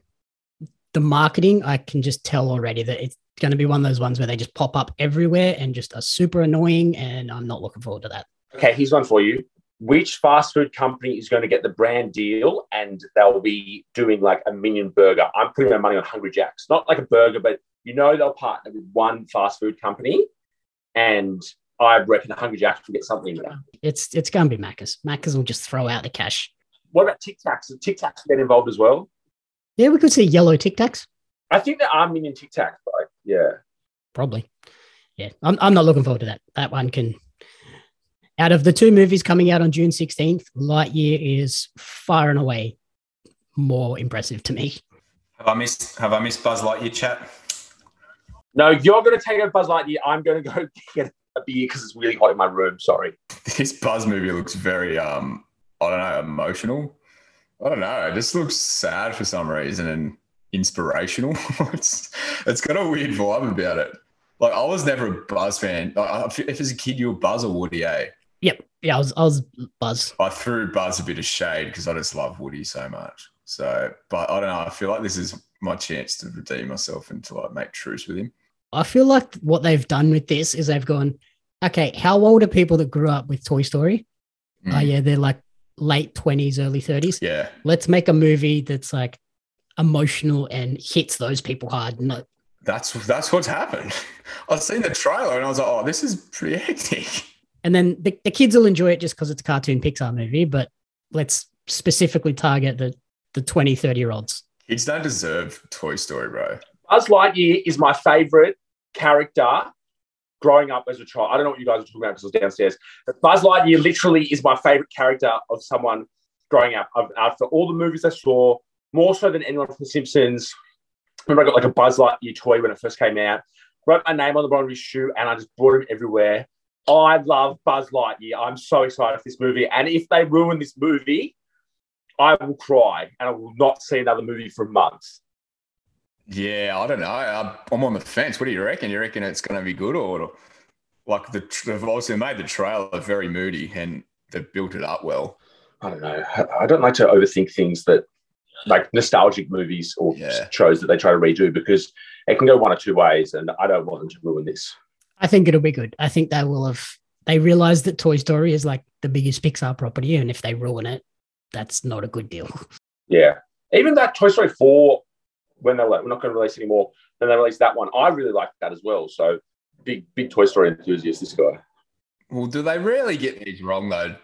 the marketing. I can just tell already that it's going to be one of those ones where they just pop up everywhere and just are super annoying, and I'm not looking forward to that.
Okay, here's one for you. Which fast food company is going to get the brand deal and they'll be doing like a minion burger? I'm putting my money on Hungry Jacks. Not like a burger, but you know they'll partner with one fast food company and I reckon Hungry Jacks will get something there.
It's it's going to be Macca's. Macca's will just throw out the cash.
What about Tic Tacs? Tic Tacs get involved as well?
Yeah, we could see yellow Tic Tacs.
I think there are minion Tic Tacs, but yeah.
Probably. Yeah, I'm, I'm not looking forward to that. That one can. Out of the two movies coming out on June 16th, Lightyear is far and away more impressive to me.
Have I missed? Have I missed Buzz Lightyear chat?
No, you're going to take a Buzz Lightyear. I'm going to go get a beer because it's really hot in my room. Sorry.
This Buzz movie looks very, um, I don't know, emotional. I don't know. It just looks sad for some reason and inspirational. it's it's got a weird vibe about it. Like I was never a Buzz fan. Like, if as a kid you were Buzz or Woody, eh?
Yep. Yeah, I was I was Buzz.
I threw Buzz a bit of shade because I just love Woody so much. So, but I don't know. I feel like this is my chance to redeem myself and to like make truce with him.
I feel like what they've done with this is they've gone, okay, how old are people that grew up with Toy Story? Oh,
Mm.
yeah, they're like late 20s, early 30s.
Yeah.
Let's make a movie that's like emotional and hits those people hard. No,
That's that's what's happened. I've seen the trailer and I was like, oh, this is pretty hectic.
and then the, the kids will enjoy it just because it's a cartoon Pixar movie, but let's specifically target the, the 20, 30 year olds.
Kids don't deserve Toy Story, bro.
Buzz Lightyear is my favorite character growing up as a child. I don't know what you guys are talking about because I was downstairs. But Buzz Lightyear literally is my favorite character of someone growing up. I've, after all the movies I saw, more so than anyone from The Simpsons. Remember, I got like a Buzz Lightyear toy when it first came out. Wrote my name on the bottom of his shoe, and I just brought him everywhere. I love Buzz Lightyear. I'm so excited for this movie. And if they ruin this movie, I will cry and I will not see another movie for months.
Yeah, I don't know. I- I'm on the fence. What do you reckon? You reckon it's going to be good or like the they've obviously made the trailer very moody and they've built it up well.
I don't know. I don't like to overthink things that like nostalgic movies or
Yeah.
shows that they try to redo because it can go one or two ways, and I don't want them to ruin this.
I think it'll be good. I think they will have, they realize that Toy Story is like the biggest Pixar property. And if they ruin it, that's not a good deal.
Yeah, even that Toy Story four, when they're like, we're not going to release anymore, then they released that one. I really liked that as well. So big, big Toy Story enthusiast. This guy.
Well, do they really get these wrong though?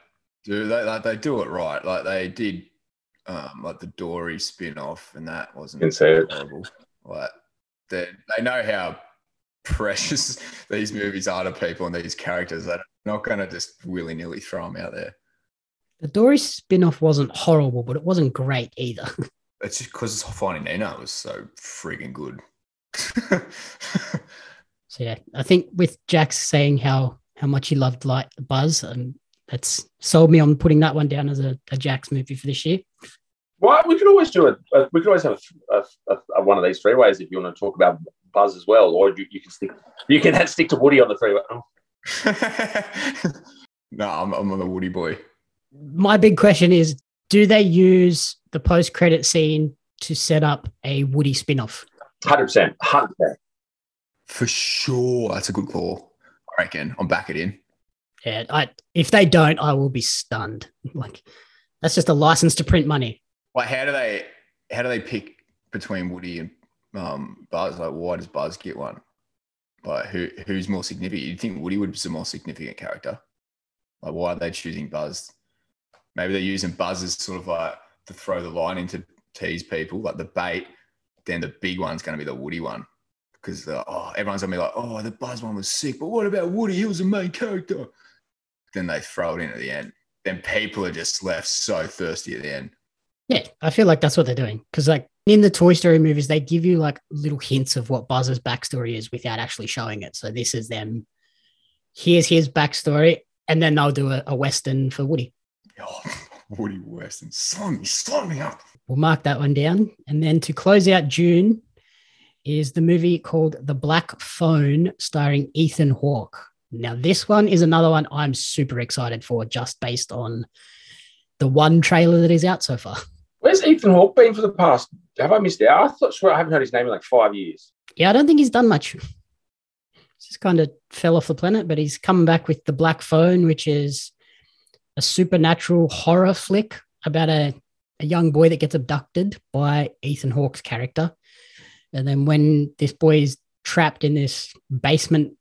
Do they like they do it right? Like they did um like the Dory spin-off and that wasn't
Didn't say it.
horrible. Like they they know how precious these movies are to people and these characters. They're not gonna just willy-nilly throw them out there.
The Dory spin off wasn't horrible, but it wasn't great either.
It's just because Finding Nemo was so friggin' good.
So yeah, I think with Jax saying how how much he loved like Buzz, and that's sold me on putting that one down as a, a Jax movie for this year.
Well, we could always do it. Uh, we could always have a, a, a, one of these three ways if you want to talk about Buzz as well, or you, you can stick. You can stick to Woody on the three way. Oh,
no, I'm, I'm on the Woody boy.
My big question is, do they use the post credit scene to set up a Woody spin off?
Hundred percent, hundred percent.
For sure. That's a good call. I reckon. I'm back it in.
Yeah, I if they don't, I will be stunned. Like that's just a license to print money.
Like, how do they how do they pick between Woody and um, Buzz? Like, why does Buzz get one? Like, who who's more significant? You'd think Woody would be a more significant character. Like, why are they choosing Buzz? Maybe they're using Buzz as sort of like to throw the line in to tease people, like the bait. Then the big one's going to be the Woody one because oh, everyone's going to be like, oh, the Buzz one was sick, but what about Woody? He was the main character. Then they throw it in at the end. then people are just left so thirsty at the end.
Yeah, I feel like that's what they're doing because, like in the Toy Story movies, they give you like little hints of what Buzz's backstory is without actually showing it. So this is them. Here's his backstory, and then they'll do a, a western for Woody.
Oh, Woody Western, sign me, sign me up.
We'll mark that one down, and then to close out June is the movie called The Black Phone, starring Ethan Hawke. Now, this one is another one I'm super excited for, just based on the one trailer that is out so far.
Where's Ethan Hawke been for the past? Have I missed out? I thought swear I haven't heard his name in like five years.
Yeah, I don't think he's done much. Just kind of fell off the planet, but he's coming back with The Black Phone, which is a supernatural horror flick about a, a young boy that gets abducted by Ethan Hawke's character. And then when this boy is trapped in this basement,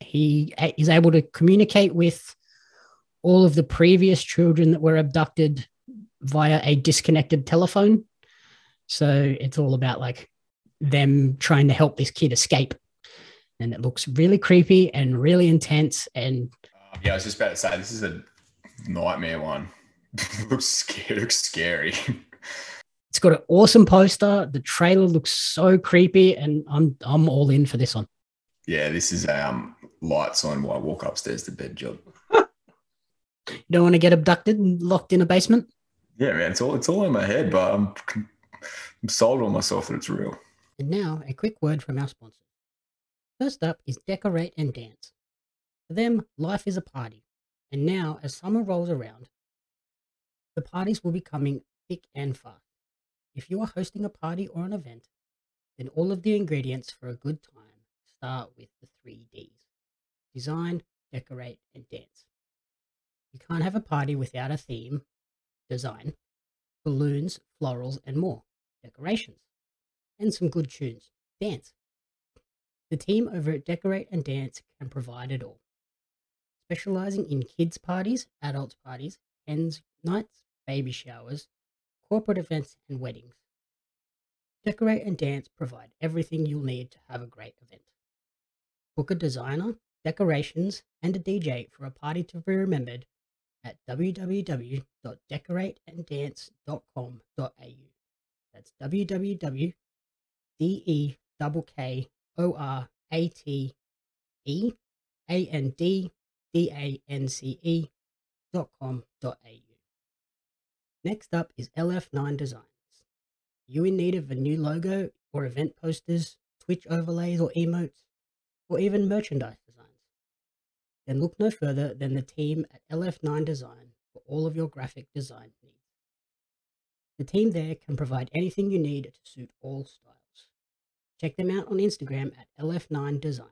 he is able to communicate with all of the previous children that were abducted via a disconnected telephone. So it's all about like them trying to help this kid escape. And it looks really creepy and really intense. And
yeah, I was just about to say this is a nightmare one. looks scary. Looks scary.
it's got an awesome poster. The trailer looks so creepy, and I'm I'm all in for this one.
yeah, this is um lights on while I walk upstairs to bed job.
You don't want to get abducted and locked in a basement.
Yeah, man, it's all it's all in my head, but I'm I'm sold on myself that it's real.
And now, a quick word from our sponsor. First up is Decorate and Dance. For them, life is a party. And now, as summer rolls around, the parties will be coming thick and fast. If you are hosting a party or an event, then all of the ingredients for a good time start with the three Ds design, decorate, and dance. You can't have a party without a theme, design, balloons, florals, and more, decorations, and some good tunes, dance. The team over at Decorate and Dance can provide it all. Specializing in kids' parties, adults' parties, hens nights, baby showers, corporate events, and weddings. Decorate and Dance provide everything you'll need to have a great event. Book a designer, decorations, and a DJ for a party to be remembered at www.decorateanddance.com.au. That's www.decorate.andance dot com dot au. Next up is LF9 Designs. You in need of a new logo or event posters, Twitch overlays or emotes, or even merchandise designs? Then look no further than the team at LF9 Design for all of your graphic design needs. The team there can provide anything you need to suit all styles. Check them out on Instagram at LF9 Design.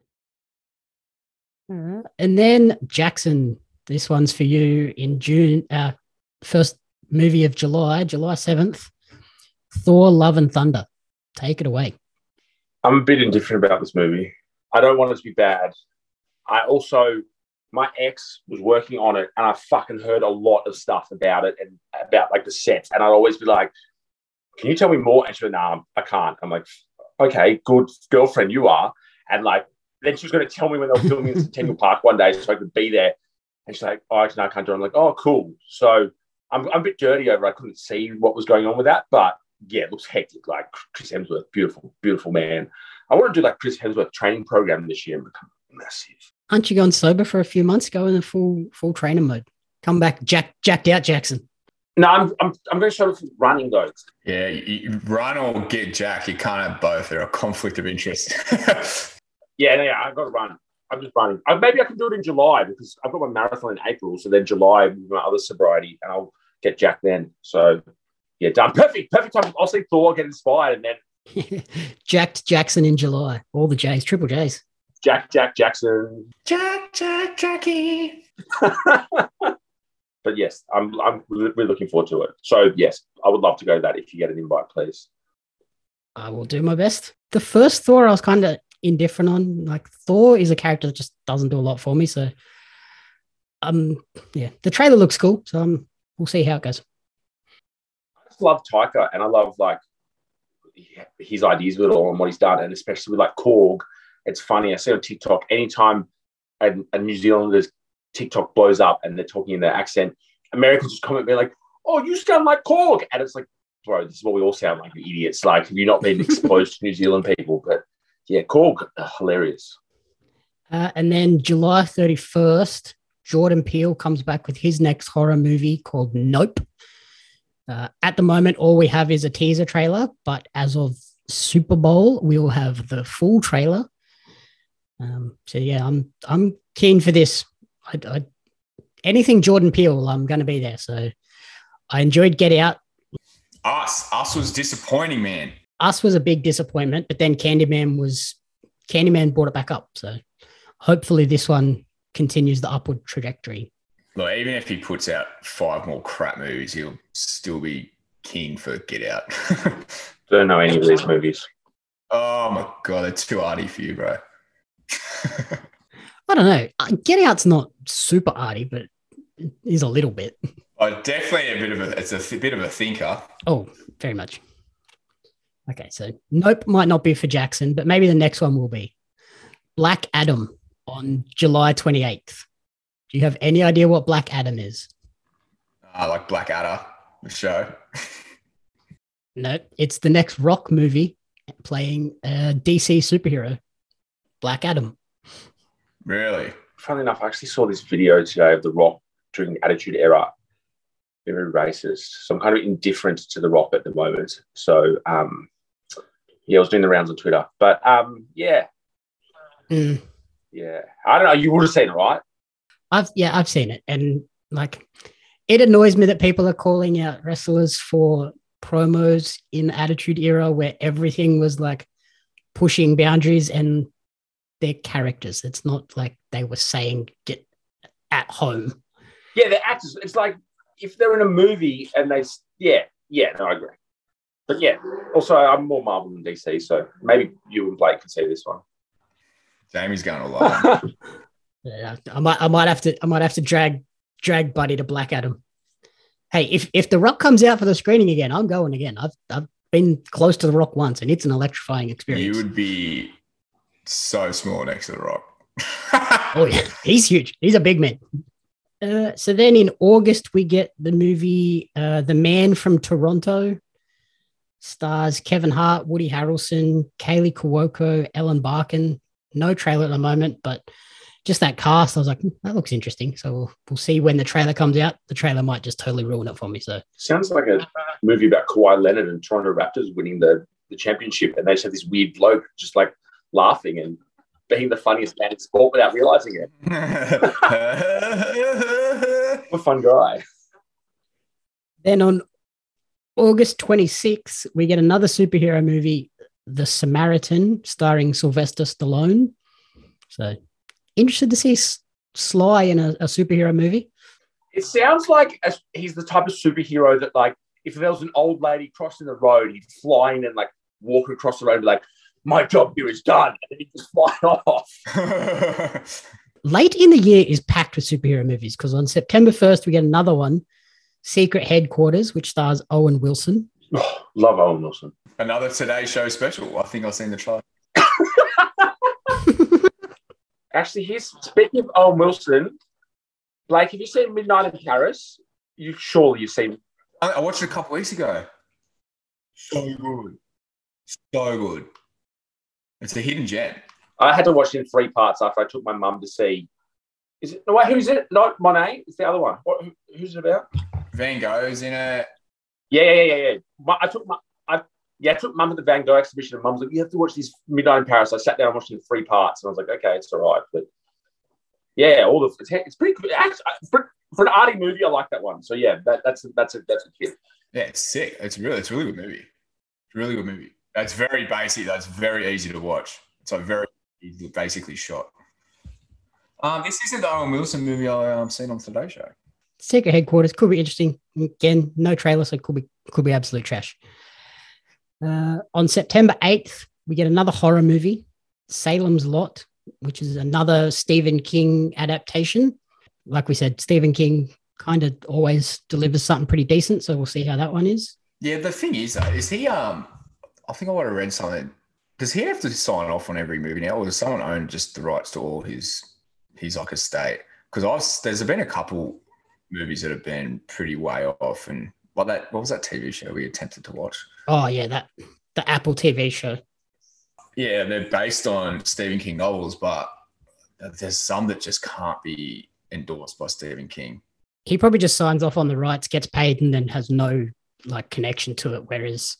And then Jaxon, this one's for you in June, uh, first movie of July, July 7th, Thor Love and Thunder. Take it away.
I'm a bit indifferent about this movie. I don't want it to be bad. I also, my ex was working on it, and I fucking heard a lot of stuff about it and about like the sets. And I'd always be like, "Can you tell me more?" And she went, "Nah, I can't." I'm like, "Okay, good girlfriend you are." And like, then she was going to tell me when they were filming in Centennial Park one day, so I could be there. And she's like, "Oh, no, I can't do it." I'm like, "Oh, cool." So I'm, I'm a bit dirty over. I couldn't see what was going on with that, but yeah, it looks hectic. Like Chris Hemsworth, beautiful, beautiful man. I want to do like Chris Hemsworth training program this year and become massive.
Aren't you gone sober for a few months? Go in the full full trainer mode. Come back, jack, jacked out, Jaxon.
No, I'm I'm, I'm going to show for running though.
Yeah, you, you run or get Jack. You can't have both. They're a conflict of interest.
Yeah, yeah, I've got to run. I'm just running. Uh, maybe I can do it in July because I've got my marathon in April. So then July will be my other sobriety, and I'll get Jack then. So yeah, done. Perfect, perfect time. I'll see Thor get inspired, and then
Jacked Jaxon in July. All the J's, triple J's.
Jack, Jack Jaxon.
Jack, Jack, Jackie.
but yes, I'm I'm really really looking forward to it. So yes, I would love to go to that if you get an invite, please.
I will do my best. The first Thor, I was kind of indifferent on. Like Thor is a character that just doesn't do a lot for me. So, um, yeah, the trailer looks cool. So um, we'll see how it goes.
I just love Taika, and I love like his ideas with it all and what he's done, and especially with like Korg. It's funny. I see on TikTok anytime a, a New Zealander's TikTok blows up and they're talking in their accent, Americans just comment, be like, "Oh, you sound like Korg," and it's like, bro, this is what we all sound like, you idiots. Like, have you not been exposed to New Zealand people? But yeah, Korg, uh, hilarious.
Uh, and then July 31st, Jordan Peele comes back with his next horror movie called Nope. Uh, at the moment, all we have is a teaser trailer, but as of Super Bowl, we will have the full trailer. Um, so yeah, I'm I'm keen for this. I, I, anything Jordan Peele, I'm going to be there. So I enjoyed Get Out.
Us, us was disappointing, man.
Us was a big disappointment, but then Candyman was Candyman brought it back up. So hopefully this one continues the upward trajectory.
Look, even if he puts out five more crap movies, he'll still be king for Get Out.
Don't know any of these movies.
Oh my god, they're too arty for you, bro.
I don't know. Uh, Get Out's not super arty, but it is a little bit.
Oh, definitely a bit of a. It's a bit of a thinker.
Oh, very much. Okay, so Nope might not be for Jaxon, but maybe the next one will be Black Adam on July 28th. Do you have any idea what Black Adam is?
Uh, like Black Adder, the show.
No, it's the next rock movie playing a DC superhero, Black Adam.
really?
Funny enough, I actually saw this video today of The Rock during the Attitude Era. Very racist. So I'm kind of indifferent to The Rock at the moment. So um, yeah, I was doing the rounds on Twitter. But um, yeah,
Mm.
yeah. I don't know. You would have seen it, right?
I've yeah, I've seen it, and like it annoys me that people are calling out wrestlers for promos in Attitude Era where everything was like pushing boundaries and their characters. It's not like they were saying get at home.
Yeah, the actors. It's like if they're in a movie and they, yeah, yeah. No, I agree. But yeah, also I'm more Marvel than DC, so maybe you and Blake can see this one.
Jamie's going all over.
Yeah, I might I might have to I might have to drag drag Buddy to Black Adam. Hey, if if The Rock comes out for the screening again, I'm going again. I've I've been close to The Rock once, and it's an electrifying experience.
you would be so small next to the Rock.
Oh yeah, he's huge. He's a big man. Uh, so then in August we get the movie uh, The Man from Toronto. Stars Kevin Hart, Woody Harrelson, Kaley Cuoco, Ellen Barkin. No trailer at the moment, but just that cast, I was like, "Hmm, that looks interesting. So we'll, we'll see when the trailer comes out. The trailer might just totally ruin it for me. So
Sounds like a movie about Kawhi Leonard and Toronto Raptors winning the, the championship, and they just have this weird bloke just like laughing and being the funniest man in sport without realizing it. What a fun guy.
Then on August 26th, we get another superhero movie, The Samaritan, starring Sylvester Stallone. So interested to see Sly in a, a superhero movie.
It sounds like a, he's the type of superhero that, like, if there was an old lady crossing the road, he'd fly in and like walk across the road and be like, "My job here is done," and then he'd just fly off.
Late in the year is packed with superhero movies because on September 1st, we get another one, Secret Headquarters, which stars Owen Wilson.
Oh, love Owen Wilson.
Another Today Show special. I think I've seen the trailer.
Actually, here's speaking of Owen Wilson, Blake. Have you seen Midnight in Paris? You surely you've seen.
I, I watched it a couple weeks ago. So good. So good. It's a hidden gem.
I had to watch it in three parts after I took my mum to see. Is it? No, wait, who's it? Not Monet. It's the other one. What? Who, who's it about?
Van Gogh's in it.
Yeah, yeah, yeah, yeah. yeah. My, I took my. I, yeah, I took mum at the Van Gogh exhibition, and mum's like, "You have to watch this Midnight in Paris." I sat down and watched it in three parts, and I was like, "Okay, it's all right." But yeah, all the it's, it's pretty good. Actually, for, for an arty movie, I like that one. So yeah, that, that's that's a that's a kid.
Yeah, it's sick. It's really, it's a really good movie. It's a really good movie. That's very basic. That's very easy to watch. It's like very easy, basically shot. Um, this isn't the Owen Wilson movie I um seen on Today Show.
Secret Headquarters could be interesting. Again, no trailer, so it could be could be absolute trash. Uh, on September 8th, we get another horror movie, Salem's Lot, which is another Stephen King adaptation. Like we said, Stephen King kind of always delivers something pretty decent, so we'll see how that one is.
Yeah, the thing is, is he um? I think I would have read something. Does he have to sign off on every movie now, or does someone own just the rights to all his his like estate? Because I there's been a couple movies that have been pretty way off. And what that what was that TV show we attempted to watch?
Oh yeah, that the Apple TV show.
Yeah, they're based on Stephen King novels, but there's some that just can't be endorsed by Stephen King.
He probably just signs off on the rights, gets paid, and then has no like connection to it. Whereas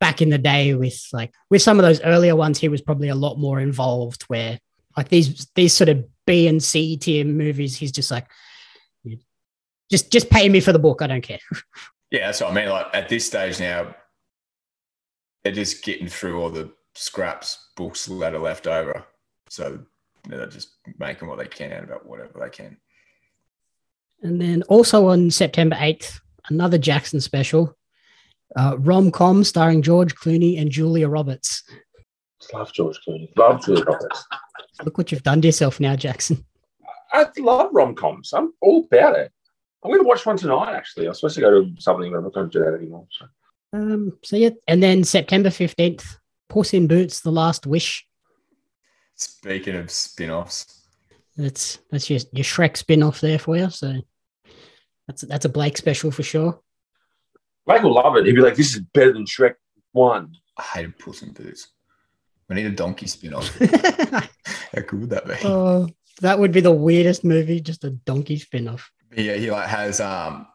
back in the day, with like with some of those earlier ones, he was probably a lot more involved. Where like these these sort of B and C tier movies, he's just like, just just pay me for the book. I don't care.
Yeah, that's what I mean. Like at this stage now, they're just getting through all the scraps books that are left over. So they're just making what they can out about whatever they can.
And then also on September 8th, another Jaxon special, uh, rom com starring George Clooney and Julia Roberts.
Love George Clooney. Love Julia Roberts.
Look what you've done to yourself now, Jaxon.
I love rom coms. I'm all about it. I'm going to watch one tonight, actually. I was supposed to go to something, but I'm not going to do that anymore. So.
Um, so yeah, and then September 15th, Puss in Boots, The Last Wish.
Speaking of spin-offs,
That's that's your, your Shrek spin off there for you. So that's that's a Blake special for sure.
Blake will love it. He'll be like, this is better than Shrek 1.
I hated Puss in Boots. We need a donkey spin-off. How cool would that be?
oh, that would be the weirdest movie, just a donkey spin off.
Yeah, he like has um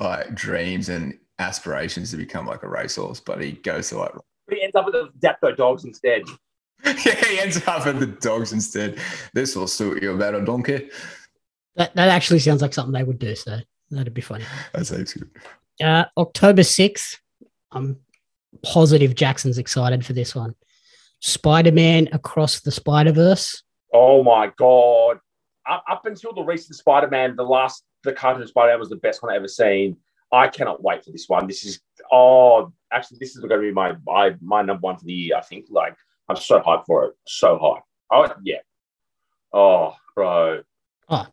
like dreams and aspirations to become like a racehorse, but he goes to like
But he ends up with the Dapto dogs instead.
yeah, he ends up with the dogs instead. This will suit you better, donkey.
That that actually sounds like something they would do. So that'd be funny.
That's heaps good.
Uh, October 6th, I'm positive Jaxon's excited for this one. Spider Man Across the Spider Verse.
Oh my God. Up, up until the recent Spider Man, the last, the cartoon Spider Man was the best one I've ever seen. I cannot wait for this one. This is, oh, actually, this is going to be my, my, my number one for the year, I think. Like, I'm so hyped for it. So hyped. Oh, yeah. Oh, bro.
Oh,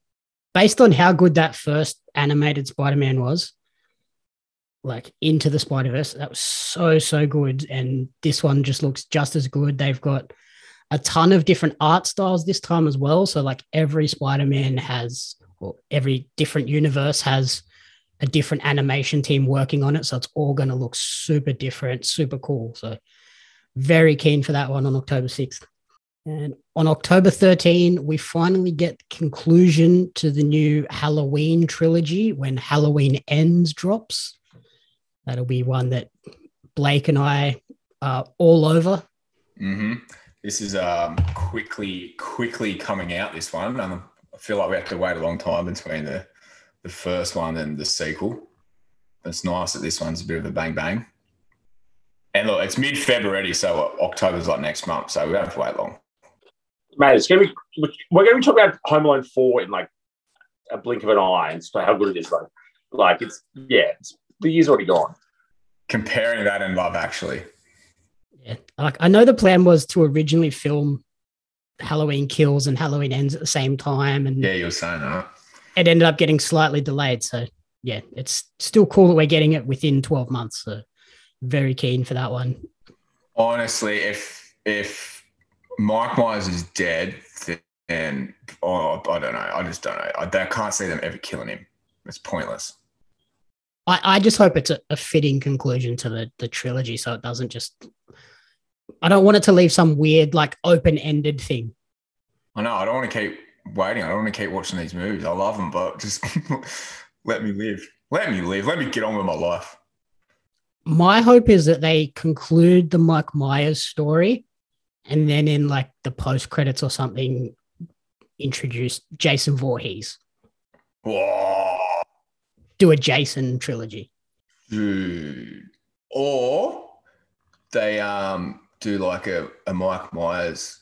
based on how good that first animated Spider Man was, like Into the Spider Verse, that was so, so good. And this one just looks just as good. They've got a ton of different art styles this time as well. So, like, every Spider Man has, or every different universe has a different animation team working on it. So, it's all going to look super different, super cool. So, very keen for that one on October 6th. And on October 13, we finally get conclusion to the new Halloween trilogy when Halloween Ends drops. That'll be one that Blake and I are all over.
hmm This is um quickly, quickly coming out. This one, um, I feel like we have to wait a long time between the the first one and the sequel. It's nice that this one's a bit of a bang bang. And look, it's mid February, so October's like next month, so we don't have to wait long.
Man, it's going to be, we're going to be talking about Home Alone 4 in like a blink of an eye and so how good it is. Like, like it's, yeah, it's, the year's already gone.
Comparing that and Love Actually,
Yeah. Like I know the plan was to originally film Halloween Kills and Halloween Ends at the same time, and
yeah, you were saying that.
it ended up getting slightly delayed. So yeah, it's still cool that we're getting it within 12 months. So very keen for that one.
Honestly, if if Mike Myers is dead, then oh, I don't know. I just don't know. I, I can't see them ever killing him. It's pointless.
I, I just hope it's a, a fitting conclusion to the, the trilogy so it doesn't just I don't want it to leave some weird like open-ended thing.
I know. I don't want to keep waiting. I don't want to keep watching these movies. I love them, but just let me live. Let me live. Let me get on with my life.
My hope is that they conclude the Mike Myers story and then in like the post credits or something introduce Jason Voorhees.
Whoa,
Do a Jason trilogy.
dude. Or they um do like a, a Mike Myers,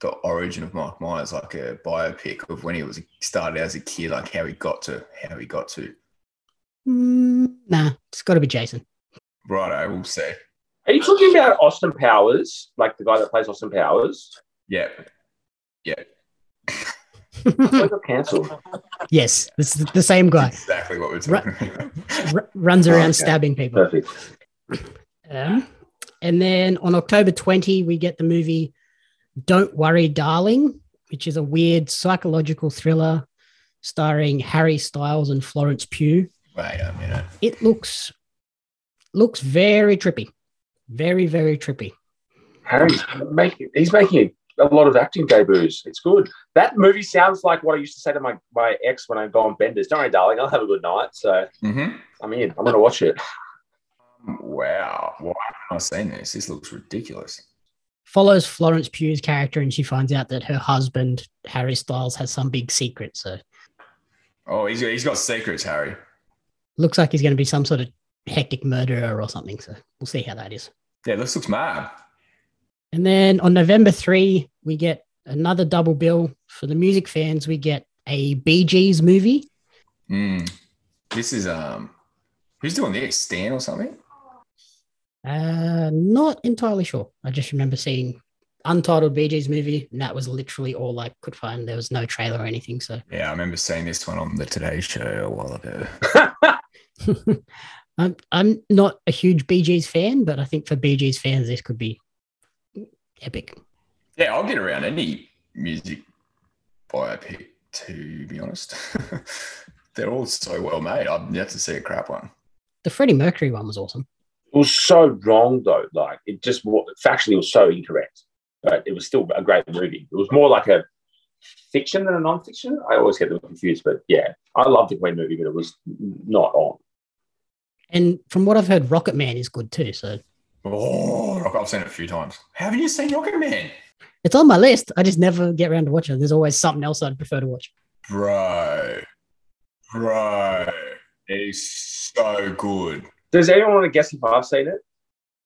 the origin of Mike Myers, like a biopic of when he was started as a kid, like how he got to how he got to.
Mm, nah, it's got to be Jason.
Right, I will say.
Are you talking about Austin Powers, like the guy that plays Austin Powers?
Yeah.
He got cancelled.
yes, this is the same guy.
Exactly what we're talking about.
R- runs around
Okay.
stabbing people.
Perfect.
Um, and then on October 20, we get the movie Don't Worry, Darling, which is a weird psychological thriller starring Harry Styles and Florence Pugh.
Wait a minute.
It looks looks very trippy, very very trippy.
Harry's making he's making a lot of acting debuts. It's good. That movie sounds like what I used to say to my, my ex when I go on benders. Don't worry, darling, I'll have a good night. So
Mm-hmm.
I'm in. I'm gonna watch it.
Wow. Why haven't I seen this? This looks ridiculous.
Follows Florence Pugh's character, and she finds out that her husband Harry Styles has some big secret. So
Oh, he's, he's got secrets, Harry.
looks like he's going to be some sort of hectic murderer or something. So we'll see how that is.
Yeah, this looks mad.
And then on November 3, we get another double bill. For the music fans, we get a Bee Gees movie.
Mm. This is um, who's doing this? Stan or something?
Uh, not entirely sure. I just remember seeing untitled Bee Gees movie, and that was literally all I could find. There was no trailer or anything. So
Yeah, I remember seeing this one on the Today Show a while ago.
I'm, I'm not a huge Bee Gees fan, but I think for Gees fans, this could be epic.
Yeah, I'll get around any music biopic. To be honest, they're all so well made. I've yet to see a crap one.
The Freddie Mercury one was awesome.
It was so wrong though. Like it just wa- factually was so incorrect, but it was still a great movie. It was more like a fiction than a non-fiction. I always get them confused, but yeah, I loved the Queen movie, but it was not on.
And from what I've heard, Rocket Man is good too. So
Oh, I've seen it a few times. Haven't you seen Rocket Man?
it's on my list. I just never get around to watching it. There's always something else I'd prefer to watch.
Bro, bro, it's so good.
Does anyone want to guess if I've seen it?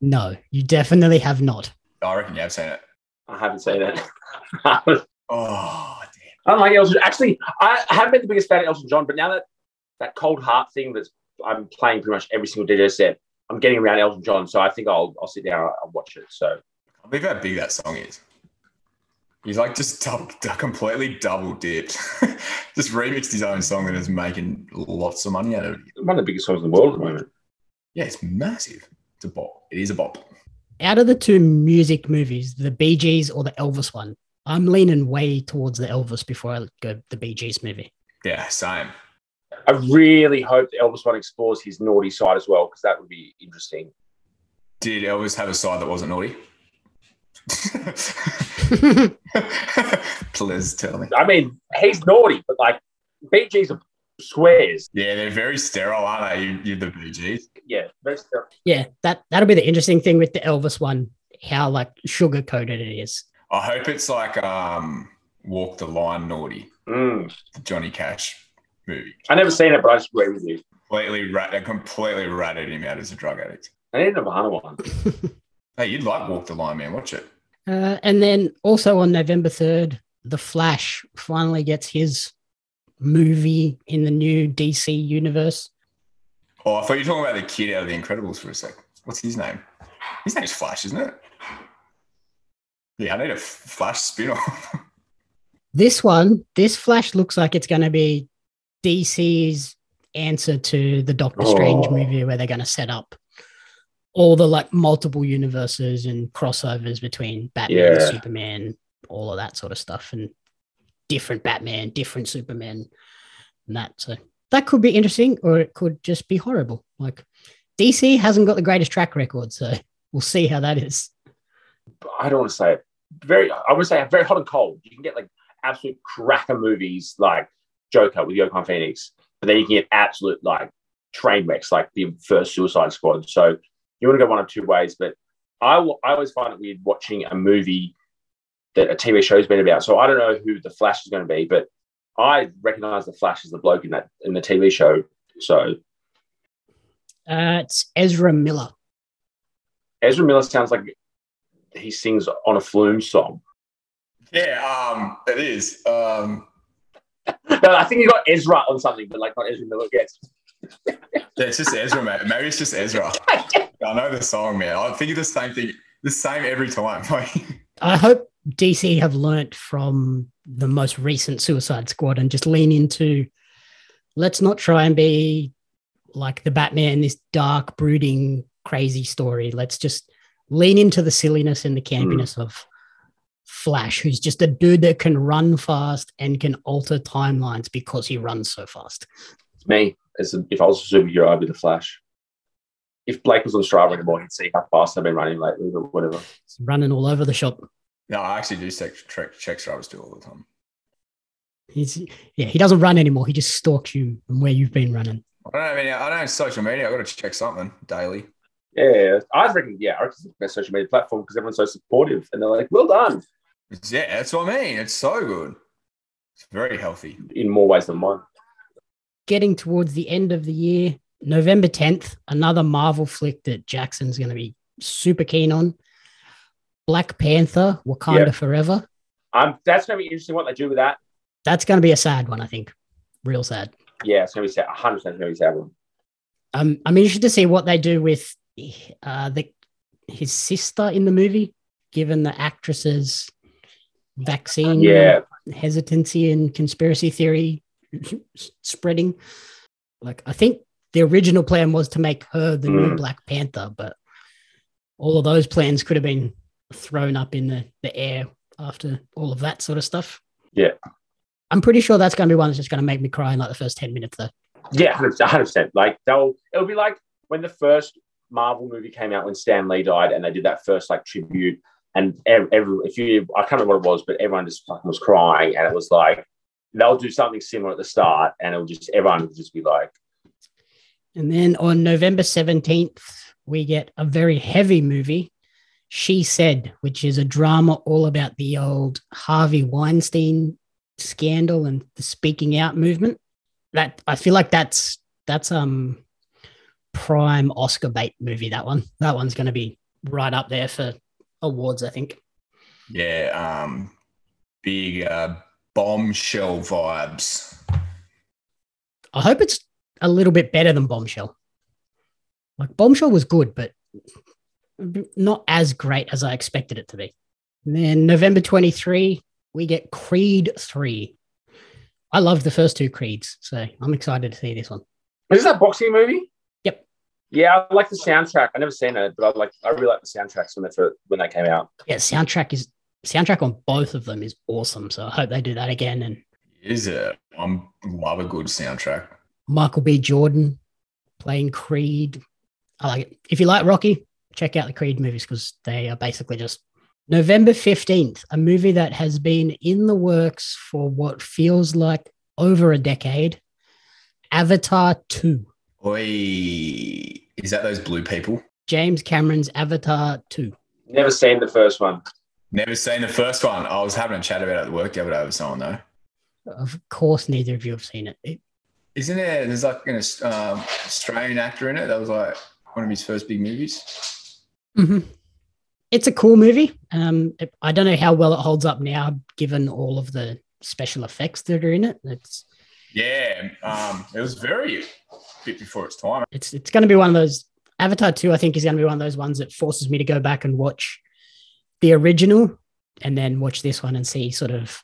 No, you definitely have not.
Oh, I reckon you have seen it.
I haven't seen it.
Oh, damn.
don't like Elton. Actually, I haven't been the biggest fan of Elton John, but now that that cold heart thing that's I'm playing pretty much every single DJ set, I'm getting around Elton John, so I think I'll I'll sit down and watch it. So
I believe how big that song is. He's like just double, completely double dipped. just remixed his own song and is making lots of money out of it.
one of the biggest songs in the world at the moment.
Yeah, it's massive. It's a bop. It is a bop.
Out of the two music movies, the Bee Gees or the Elvis one, I'm leaning way towards the Elvis before I go the Bee Gees movie.
Yeah, same.
I really hope the Elvis one explores his naughty side as well, because that would be interesting.
Did Elvis have a side that wasn't naughty? Please tell me.
I mean, he's naughty, but like Bee Gees are squares.
Yeah, they're very sterile, aren't they? You, you're the Bee Gees.
Yeah, that's the-
yeah, that that'll be the interesting thing with the Elvis one, how like sugar coated it is.
I hope it's like um, Walk the Line Naughty,
Mm.
the Johnny Cash movie.
I never seen it, but I just agree with you.
Completely, rat- they completely ratted him out as a drug addict.
I need a Nirvana one.
Hey, you'd like Walk the Line, man. Watch it.
Uh, and then also on November 3rd, The Flash finally gets his movie in the new DC universe.
Oh, I thought you were talking about the kid out of The Incredibles for a sec. What's his name? His name's Flash, isn't it? Yeah, I need a Flash spin off.
This one, this Flash looks like it's going to be DC's answer to the Doctor Strange
Oh.
movie where they're going to set up all the like multiple universes and crossovers between Batman,
Yeah.
Superman, all of that sort of stuff, and different Batman, different Superman, and that. So that could be interesting, or it could just be horrible. Like DC hasn't got the greatest track record, so we'll see how that is.
I don't want to say it. Very, I would say very hot and cold. You can get like absolute cracker movies like Joker with Joaquin Phoenix, but then you can get absolute like train wrecks like the first Suicide Squad. So you want to go one of two ways. But I, I always find it weird watching a movie that a TV show's been about. So I don't know who the Flash is going to be, but I recognize the Flash as the bloke in that in the TV show. So
Uh, it's Ezra Miller.
Ezra Miller sounds like he sings on a Flume song.
yeah, um, it is. Um,
No, I think he got Ezra on something, but like not Ezra Miller. Yes.
yeah, it's just Ezra, mate. Maybe it's just Ezra. I know the song, man. I think the same thing, the same every time. Like,
I hope DC have learnt from the most recent Suicide Squad and just lean into let's not try and be like the Batman, this dark, brooding, crazy story. Let's just lean into the silliness and the campiness hmm. of Flash, who's just a dude that can run fast and can alter timelines because he runs so fast.
It's me. A, if I was a superhero, I'd be the Flash. If Blake was on Strava anymore, he'd see how fast I've been running lately, or whatever.
Running all over the shop.
No, I actually do check check, check Strava still all the time.
He's yeah, he doesn't run anymore. He just stalks you and where you've been running.
I don't have any. I don't have social media. I got to check something daily.
Yeah, I reckon. Yeah, I reckon it's the best social media platform because everyone's so supportive, and they're like, "Well done."
It's, yeah, that's what I mean. It's so good. It's very healthy.
In more ways than one.
Getting towards the end of the year, November 10th, another Marvel flick that Jaxon's going to be super keen on. Black Panther, Wakanda
Yeah.
Forever.
Um, that's going to be interesting what they do with that.
That's going to be a sad one, I think. Real sad.
Yeah, it's going to be sad. 100 percent going to be sad one.
Um, I'm interested to see what they do with uh, the his sister in the movie, given the actress's vaccine
Yeah,
hesitancy and conspiracy theory spreading. Like, I think the original plan was to make her the new
Mm.
Black Panther, but all of those plans could have been thrown up in the, the air after all of that sort of stuff.
Yeah.
I'm pretty sure that's going to be one that's just going to make me cry in like the first 10 minutes, though.
yeah, 100 percent. Like they'll, it'll be like when the first Marvel movie came out when Stan Lee died, and they did that first like tribute, and every, every if you, I can't remember what it was, but everyone just fucking was crying, and it was like they'll do something similar at the start, and it'll just everyone will just be like,
And then on November 17th, we get a very heavy movie, She Said, which is a drama all about the old Harvey Weinstein scandal and the speaking out movement. That I feel like that's that's um prime Oscar bait movie, that one. That one's gonna be right up there for awards, I think.
Yeah, um, big uh, bombshell vibes.
I hope it's a little bit better than Bombshell. Like Bombshell was good, but not as great as I expected it to be. And then November 23, we get Creed 3. I love the first two Creeds, so I'm excited to see this one.
"Is this that boxing movie?"
Yep.
Yeah, I like the soundtrack. I never seen it, but I like. I really like the soundtracks when they first, when they came out.
Yeah, soundtrack is soundtrack on both of them is awesome. So I hope they do that again. And
Is it? I'm love a good soundtrack.
Michael B. Jordan playing Creed. I like it. If you like Rocky, check out the Creed movies because they are basically just November 15th, a movie that has been in the works for what feels like over a decade Avatar 2.
Oi, is that those blue people?
James Cameron's Avatar 2.
Never seen the first one.
Never seen the first one. I was having a chat about it at work the other day with someone though.
Of course, neither of you have seen it. It-
Isn't there? There's like an um, Australian actor in it. That was like one of his first big movies.
Mhm. It's a cool movie. Um, it- I don't know how well it holds up now, given all of the special effects that are in it. It's
Yeah, um, it was very bit before its time.
it's it's going to be one of those Avatar 2 I think is going to be one of those ones that forces me to go back and watch the original and then watch this one and see sort of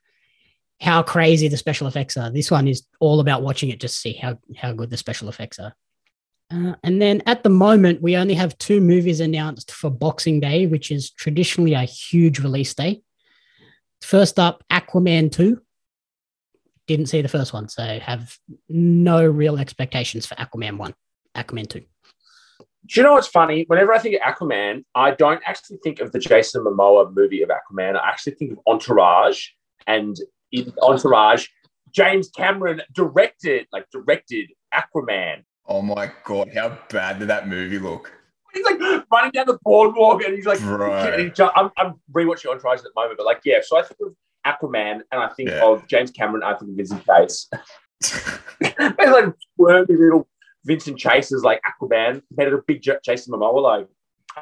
how crazy the special effects are. This one is all about watching it just to see how how good the special effects are. Uh, and then at the moment, we only have two movies announced for Boxing Day, which is traditionally a huge release day. First up, Aquaman 2. Didn't see the first one, so have no real expectations for Aquaman 1. Aquaman 2.
Do you know what's funny? Whenever I think of Aquaman, I don't actually think of the Jason Momoa movie of Aquaman. I actually think of Entourage. And in Entourage, James Cameron directed, like directed Aquaman.
Oh my god, how bad did that movie look?
He's like running down the boardwalk and he's like,
Right.
and he ju- I'm, I'm rewatching Entourage at the moment, but like, yeah. So I think of Aquaman and I think
Yeah.
of James Cameron. I think of Vincent Chase. There's like squirmy little Vincent Chases like Aquaman compared to big J- Jason Momoa. Like,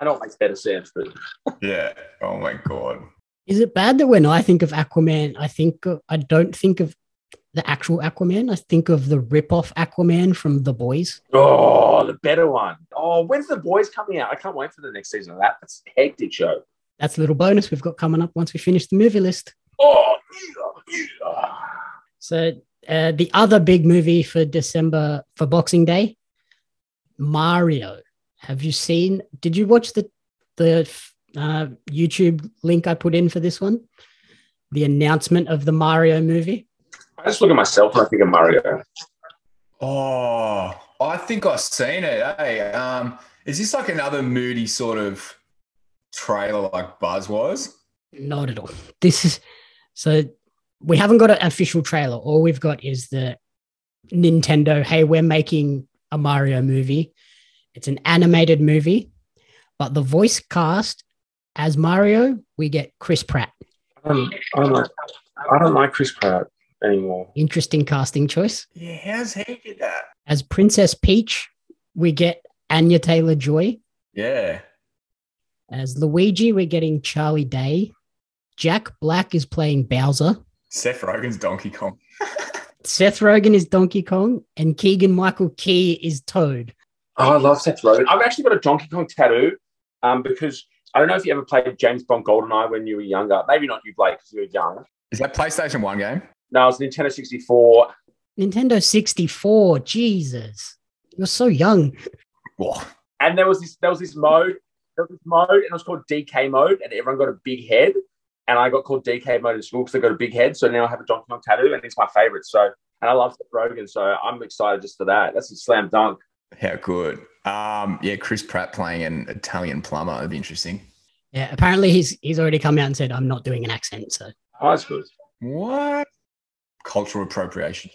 I know it makes better sense, but
yeah. Oh my god.
Is it bad that when I think of Aquaman, I think I don't think of the actual Aquaman. I think of the rip-off Aquaman from The Boys.
oh, the better one. Oh, when's the boys coming out? I can't wait for the next season of that. That's a hectic show.
That's a little bonus we've got coming up once we finish the movie list.
Oh, yeah, yeah.
So uh, the other big movie for December for Boxing Day, Mario. Have you seen? Did you watch the the uh, YouTube link I put in for this one? the announcement of the Mario movie.
I just look at myself and I think of Mario.
Oh, I think I've seen it. Hey, um, is this like another moody sort of trailer like Buzz was?
Not at all. This is so we haven't got an official trailer. All we've got is the Nintendo, hey, we're making a Mario movie. It's an animated movie, but the voice cast as Mario, we get Chris Pratt.
Um, I don't like. I don't like Chris Pratt anymore.
Interesting casting choice.
Yeah, how's he did that?
As Princess Peach, we get Anya Taylor Joy.
Yeah.
As Luigi, we're getting Charlie Day. Jack Black is playing Bowser.
Seth Rogen's Donkey Kong.
Seth Rogen is Donkey Kong, and Keegan Michael Key is Toad.
Oh, I love Seth Rogen. I've actually got a Donkey Kong tattoo um, because I don't know if you ever played James Bond GoldenEye when you were younger. Maybe not you, Blake, because you were young.
Is that PlayStation 1 game?
No, it's Nintendo 64.
Nintendo 64. Jesus. You're so young.
Whoa.
And there was this there was this mode, there was this mode, and it was called DK mode, and everyone got a big head. And I got called DK mode in school because I got a big head. So now I have a Donkey Kong tattoo, and it's my favorite. So and I love Seth Rogen, so I'm excited just for that. That's a slam dunk.
How good. Um, yeah, Chris Pratt playing an Italian plumber. That'd be interesting.
Yeah, apparently he's he's already come out and said I'm not doing an accent. So
Oh, that's good.
What? Cultural appropriation.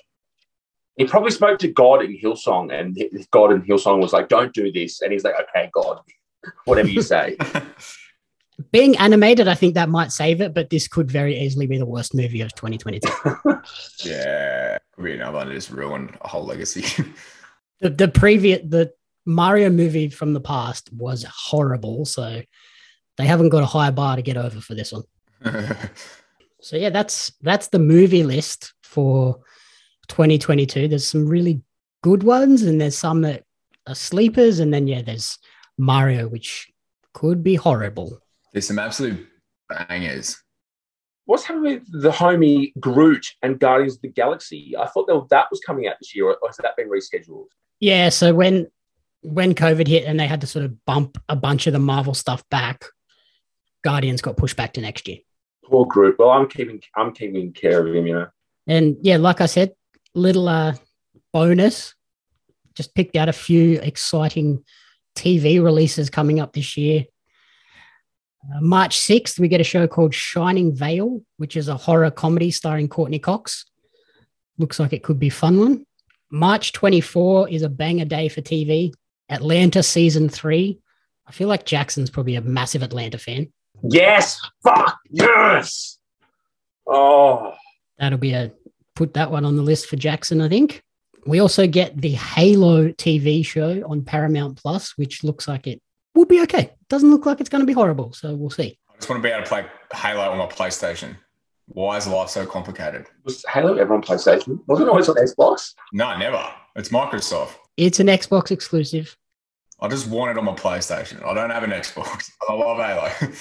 He probably spoke to God in Hillsong, and God in Hillsong was like, "Don't do this," and he's like, "Okay, God, whatever you say."
being animated, I think that might save it, but this could very easily be the worst movie of 2022.
yeah. Could be another one to just ruin a whole legacy.
the the previous the Mario movie from the past was horrible, so they haven't got a high bar to get over for this one. So yeah, that's that's the movie list for 2022. There's some really good ones, and there's some that are sleepers, and then yeah, there's Mario, which could be horrible.
There's some absolute bangers.
What's happening with the homie Groot and Guardians of the Galaxy? I thought that, that was coming out this year, or has that been rescheduled?
Yeah, so when when COVID hit and they had to sort of bump a bunch of the Marvel stuff back, Guardians got pushed back to next year.
Poor Groot. Well, I'm keeping I'm keeping care of him, you know.
And yeah, like I said, little uh, bonus, just picked out a few exciting TV releases coming up this year. Uh, March 6th, we get a show called Shining Vale, which is a horror comedy starring Courteney Cox. Looks like it could be fun one. March 24 is a banger day for TV. Atlanta season three. I feel like Jaxon's probably a massive Atlanta fan.
Yes, fuck yes. Oh,
That'll be a put that one on the list for Jaxon, I think. We also get the Halo TV show on Paramount Plus, which looks like it will be okay. Doesn't look like it's going to be horrible, so we'll see.
I just want to be able to play Halo on my PlayStation. Why is life so complicated?
was Halo ever on PlayStation? Wasn't it always on Xbox?
No, never. It's Microsoft.
It's an Xbox exclusive.
I just want it on my PlayStation. I don't have an Xbox. I love Halo.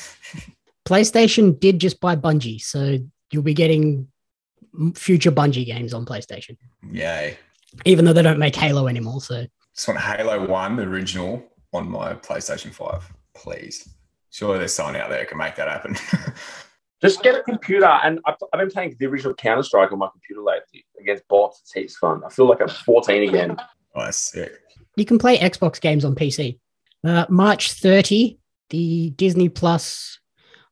PlayStation did just buy Bungie, so you'll be getting future Bungie games on PlayStation,
Yay.
even though they don't make Halo anymore. So
Just want Halo 1, the original, on my PlayStation 5, please. Surely there's someone out there who can make that happen.
Just get a computer, and I've, I've been playing the original Counter Strike on my computer lately against bots. It's heaps fun. I feel like I'm 14 again.
oh, that's sick.
You can play Xbox games on PC. Uh, March 30, the Disney Plus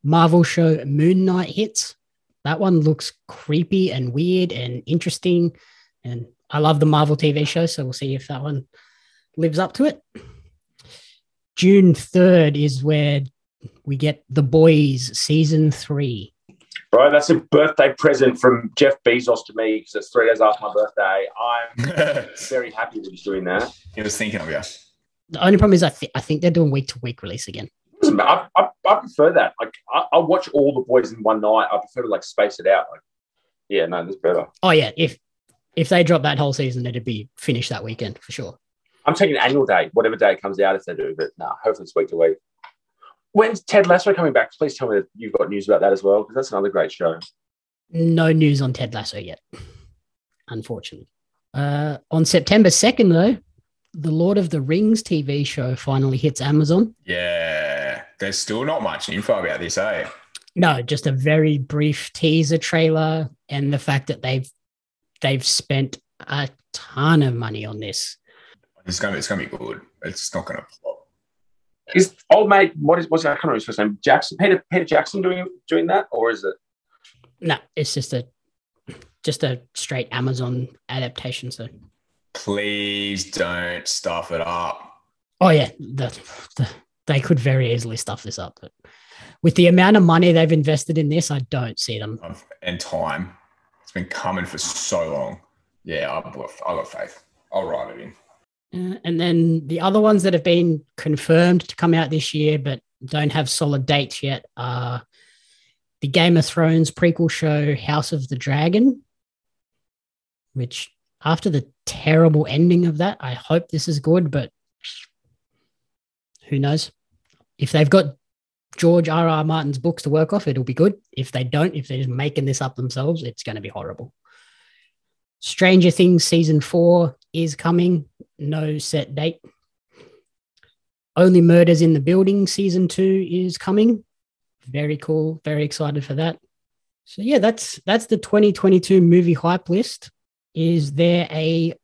Marvel show Moon Knight hits. That one looks creepy and weird and interesting. And I love the Marvel TV show, so we'll see if that one lives up to it. June 3rd is where we get The Boys season three.
Bro, that's a birthday present from Jeff Bezos to me because it's three days after my birthday. I'm very happy that he's doing that.
he was thinking of you.
The only problem is I, th- I think they're doing week to week release again.
Listen, I, I, I prefer that. Like, I, I watch all the boys in one night. I prefer to like space it out. Like, yeah, no, that's better.
Oh yeah, if if they drop that whole season, it'd be finished that weekend for sure.
I'm taking annual day, whatever day it comes out if they do, but no, hopefully it's week to week. When's Ted Lasso coming back? Please tell me that you've got news about that as well, because that's another great show.
No news on Ted Lasso yet, unfortunately. Uh, on September second, though, the Lord of the Rings TV show finally hits Amazon.
Yeah. There's still not much info about this, eh?
No, just a very brief teaser trailer, and the fact that they've they've spent a ton of money on this.
It's gonna it's gonna be good. It's not gonna flop.
Is old mate what is what's I can't remember his first name? Jackson Peter Peter Jackson doing doing that or is it
No, it's just a just a straight Amazon adaptation. So,
Please don't stuff it up.
oh yeah, the, the, they could very easily stuff this up, but with the amount of money they've invested in this, I don't see them.
Um, and time. It's been coming for so long. Yeah, I've got, I've got faith. I'll write it in.
Uh, and then the other ones that have been confirmed to come out this year but don't have solid dates yet are the Game of Thrones prequel show House of the Dragon, which after the terrible ending of that, I hope this is good, but who knows? If they've got George R. R. Martin's books to work off, it'll be good. If they don't, if they're just making this up themselves, it's going to be horrible. Stranger Things season four is coming, no set date. Only Murders in the Building season two is coming. Very cool. Very excited for that. So yeah, that's that's the 2022 movie hype list. Is there a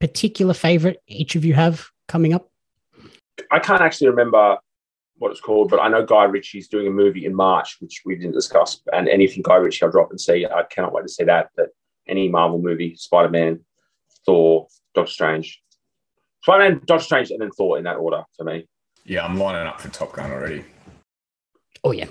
particular favorite each of you have coming up?
I can't actually remember what it's called, but I know Guy Ritchie's doing a movie in March, which we didn't discuss. And anything Guy Ritchie, I'll drop and see. I cannot wait to see that. But any Marvel movie, Spider Man, Thor, Doctor Strange, Spider Man, Doctor Strange, and then Thor in that order for me.
Yeah, I'm lining up for Top Gun already.
Oh yeah.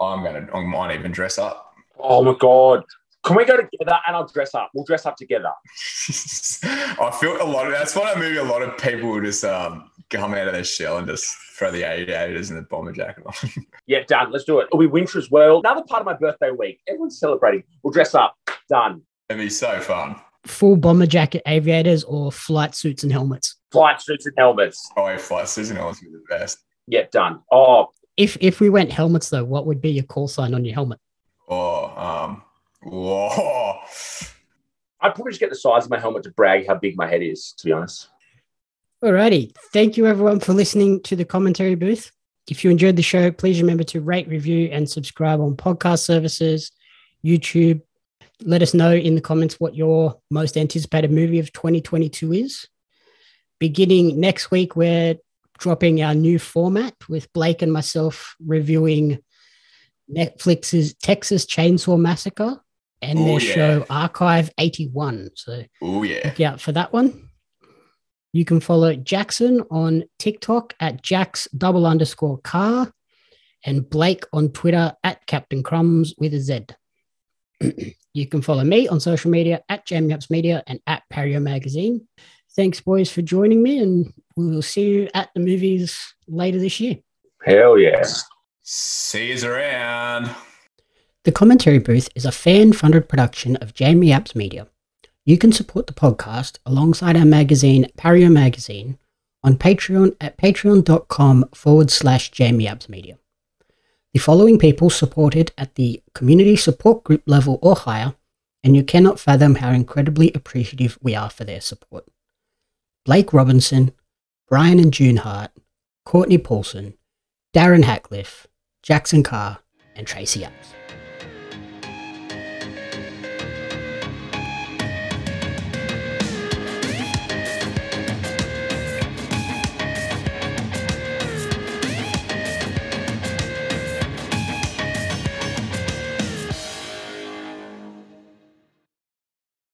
I'm gonna. I might even dress up.
Oh my god! Can we go together and I'll dress up? We'll dress up together.
I feel a lot of that's what a movie. A lot of people will just um, come out of their shell and just throw the aviators and the bomber jacket on.
Yeah, done. Let's do it. It'll be winter as well. Another part of my birthday week. Everyone's celebrating. We'll dress up. Done.
It'd be so fun.
Full bomber jacket aviators or flight suits and helmets.
Flight suits and helmets.
Oh, yeah, flight Susan always be the best.
Yeah, done. Oh,
If if we went helmets though, what would be your call sign on your helmet?
Oh, um, whoa.
I'd probably just get the size of my helmet to brag how big my head is, to be honest.
Alrighty. Thank you everyone for listening to the commentary booth. If you enjoyed the show, please remember to rate, review, and subscribe on podcast services, YouTube. Let us know in the comments what your most anticipated movie of 2022 is. Beginning next week, we're dropping our new format with Blake and myself reviewing Netflix's Texas Chainsaw Massacre and
Oh,
their
yeah.
show Archive 81. So
Oh, yeah.
look out for that one. You can follow Jaxon on TikTok at Jax double underscore car and Blake on Twitter at Captain Crumbs with a Z. you can follow me on social media at Jamups Media and at Pario Magazine. Thanks, boys, for joining me, and we will see you at the movies later this year.
Hell yeah.
See you around.
The Commentary Booth is a fan funded production of Jamie Apps Media. You can support the podcast alongside our magazine, Pario Magazine, on Patreon at patreon.com forward slash Jamie Apps Media. The following people supported at the community support group level or higher, and you cannot fathom how incredibly appreciative we are for their support. Blake Robinson, Brian and June Hart, Courtney Paulson, Darren Hackliff, Jaxon Carr, and Tracy Apps.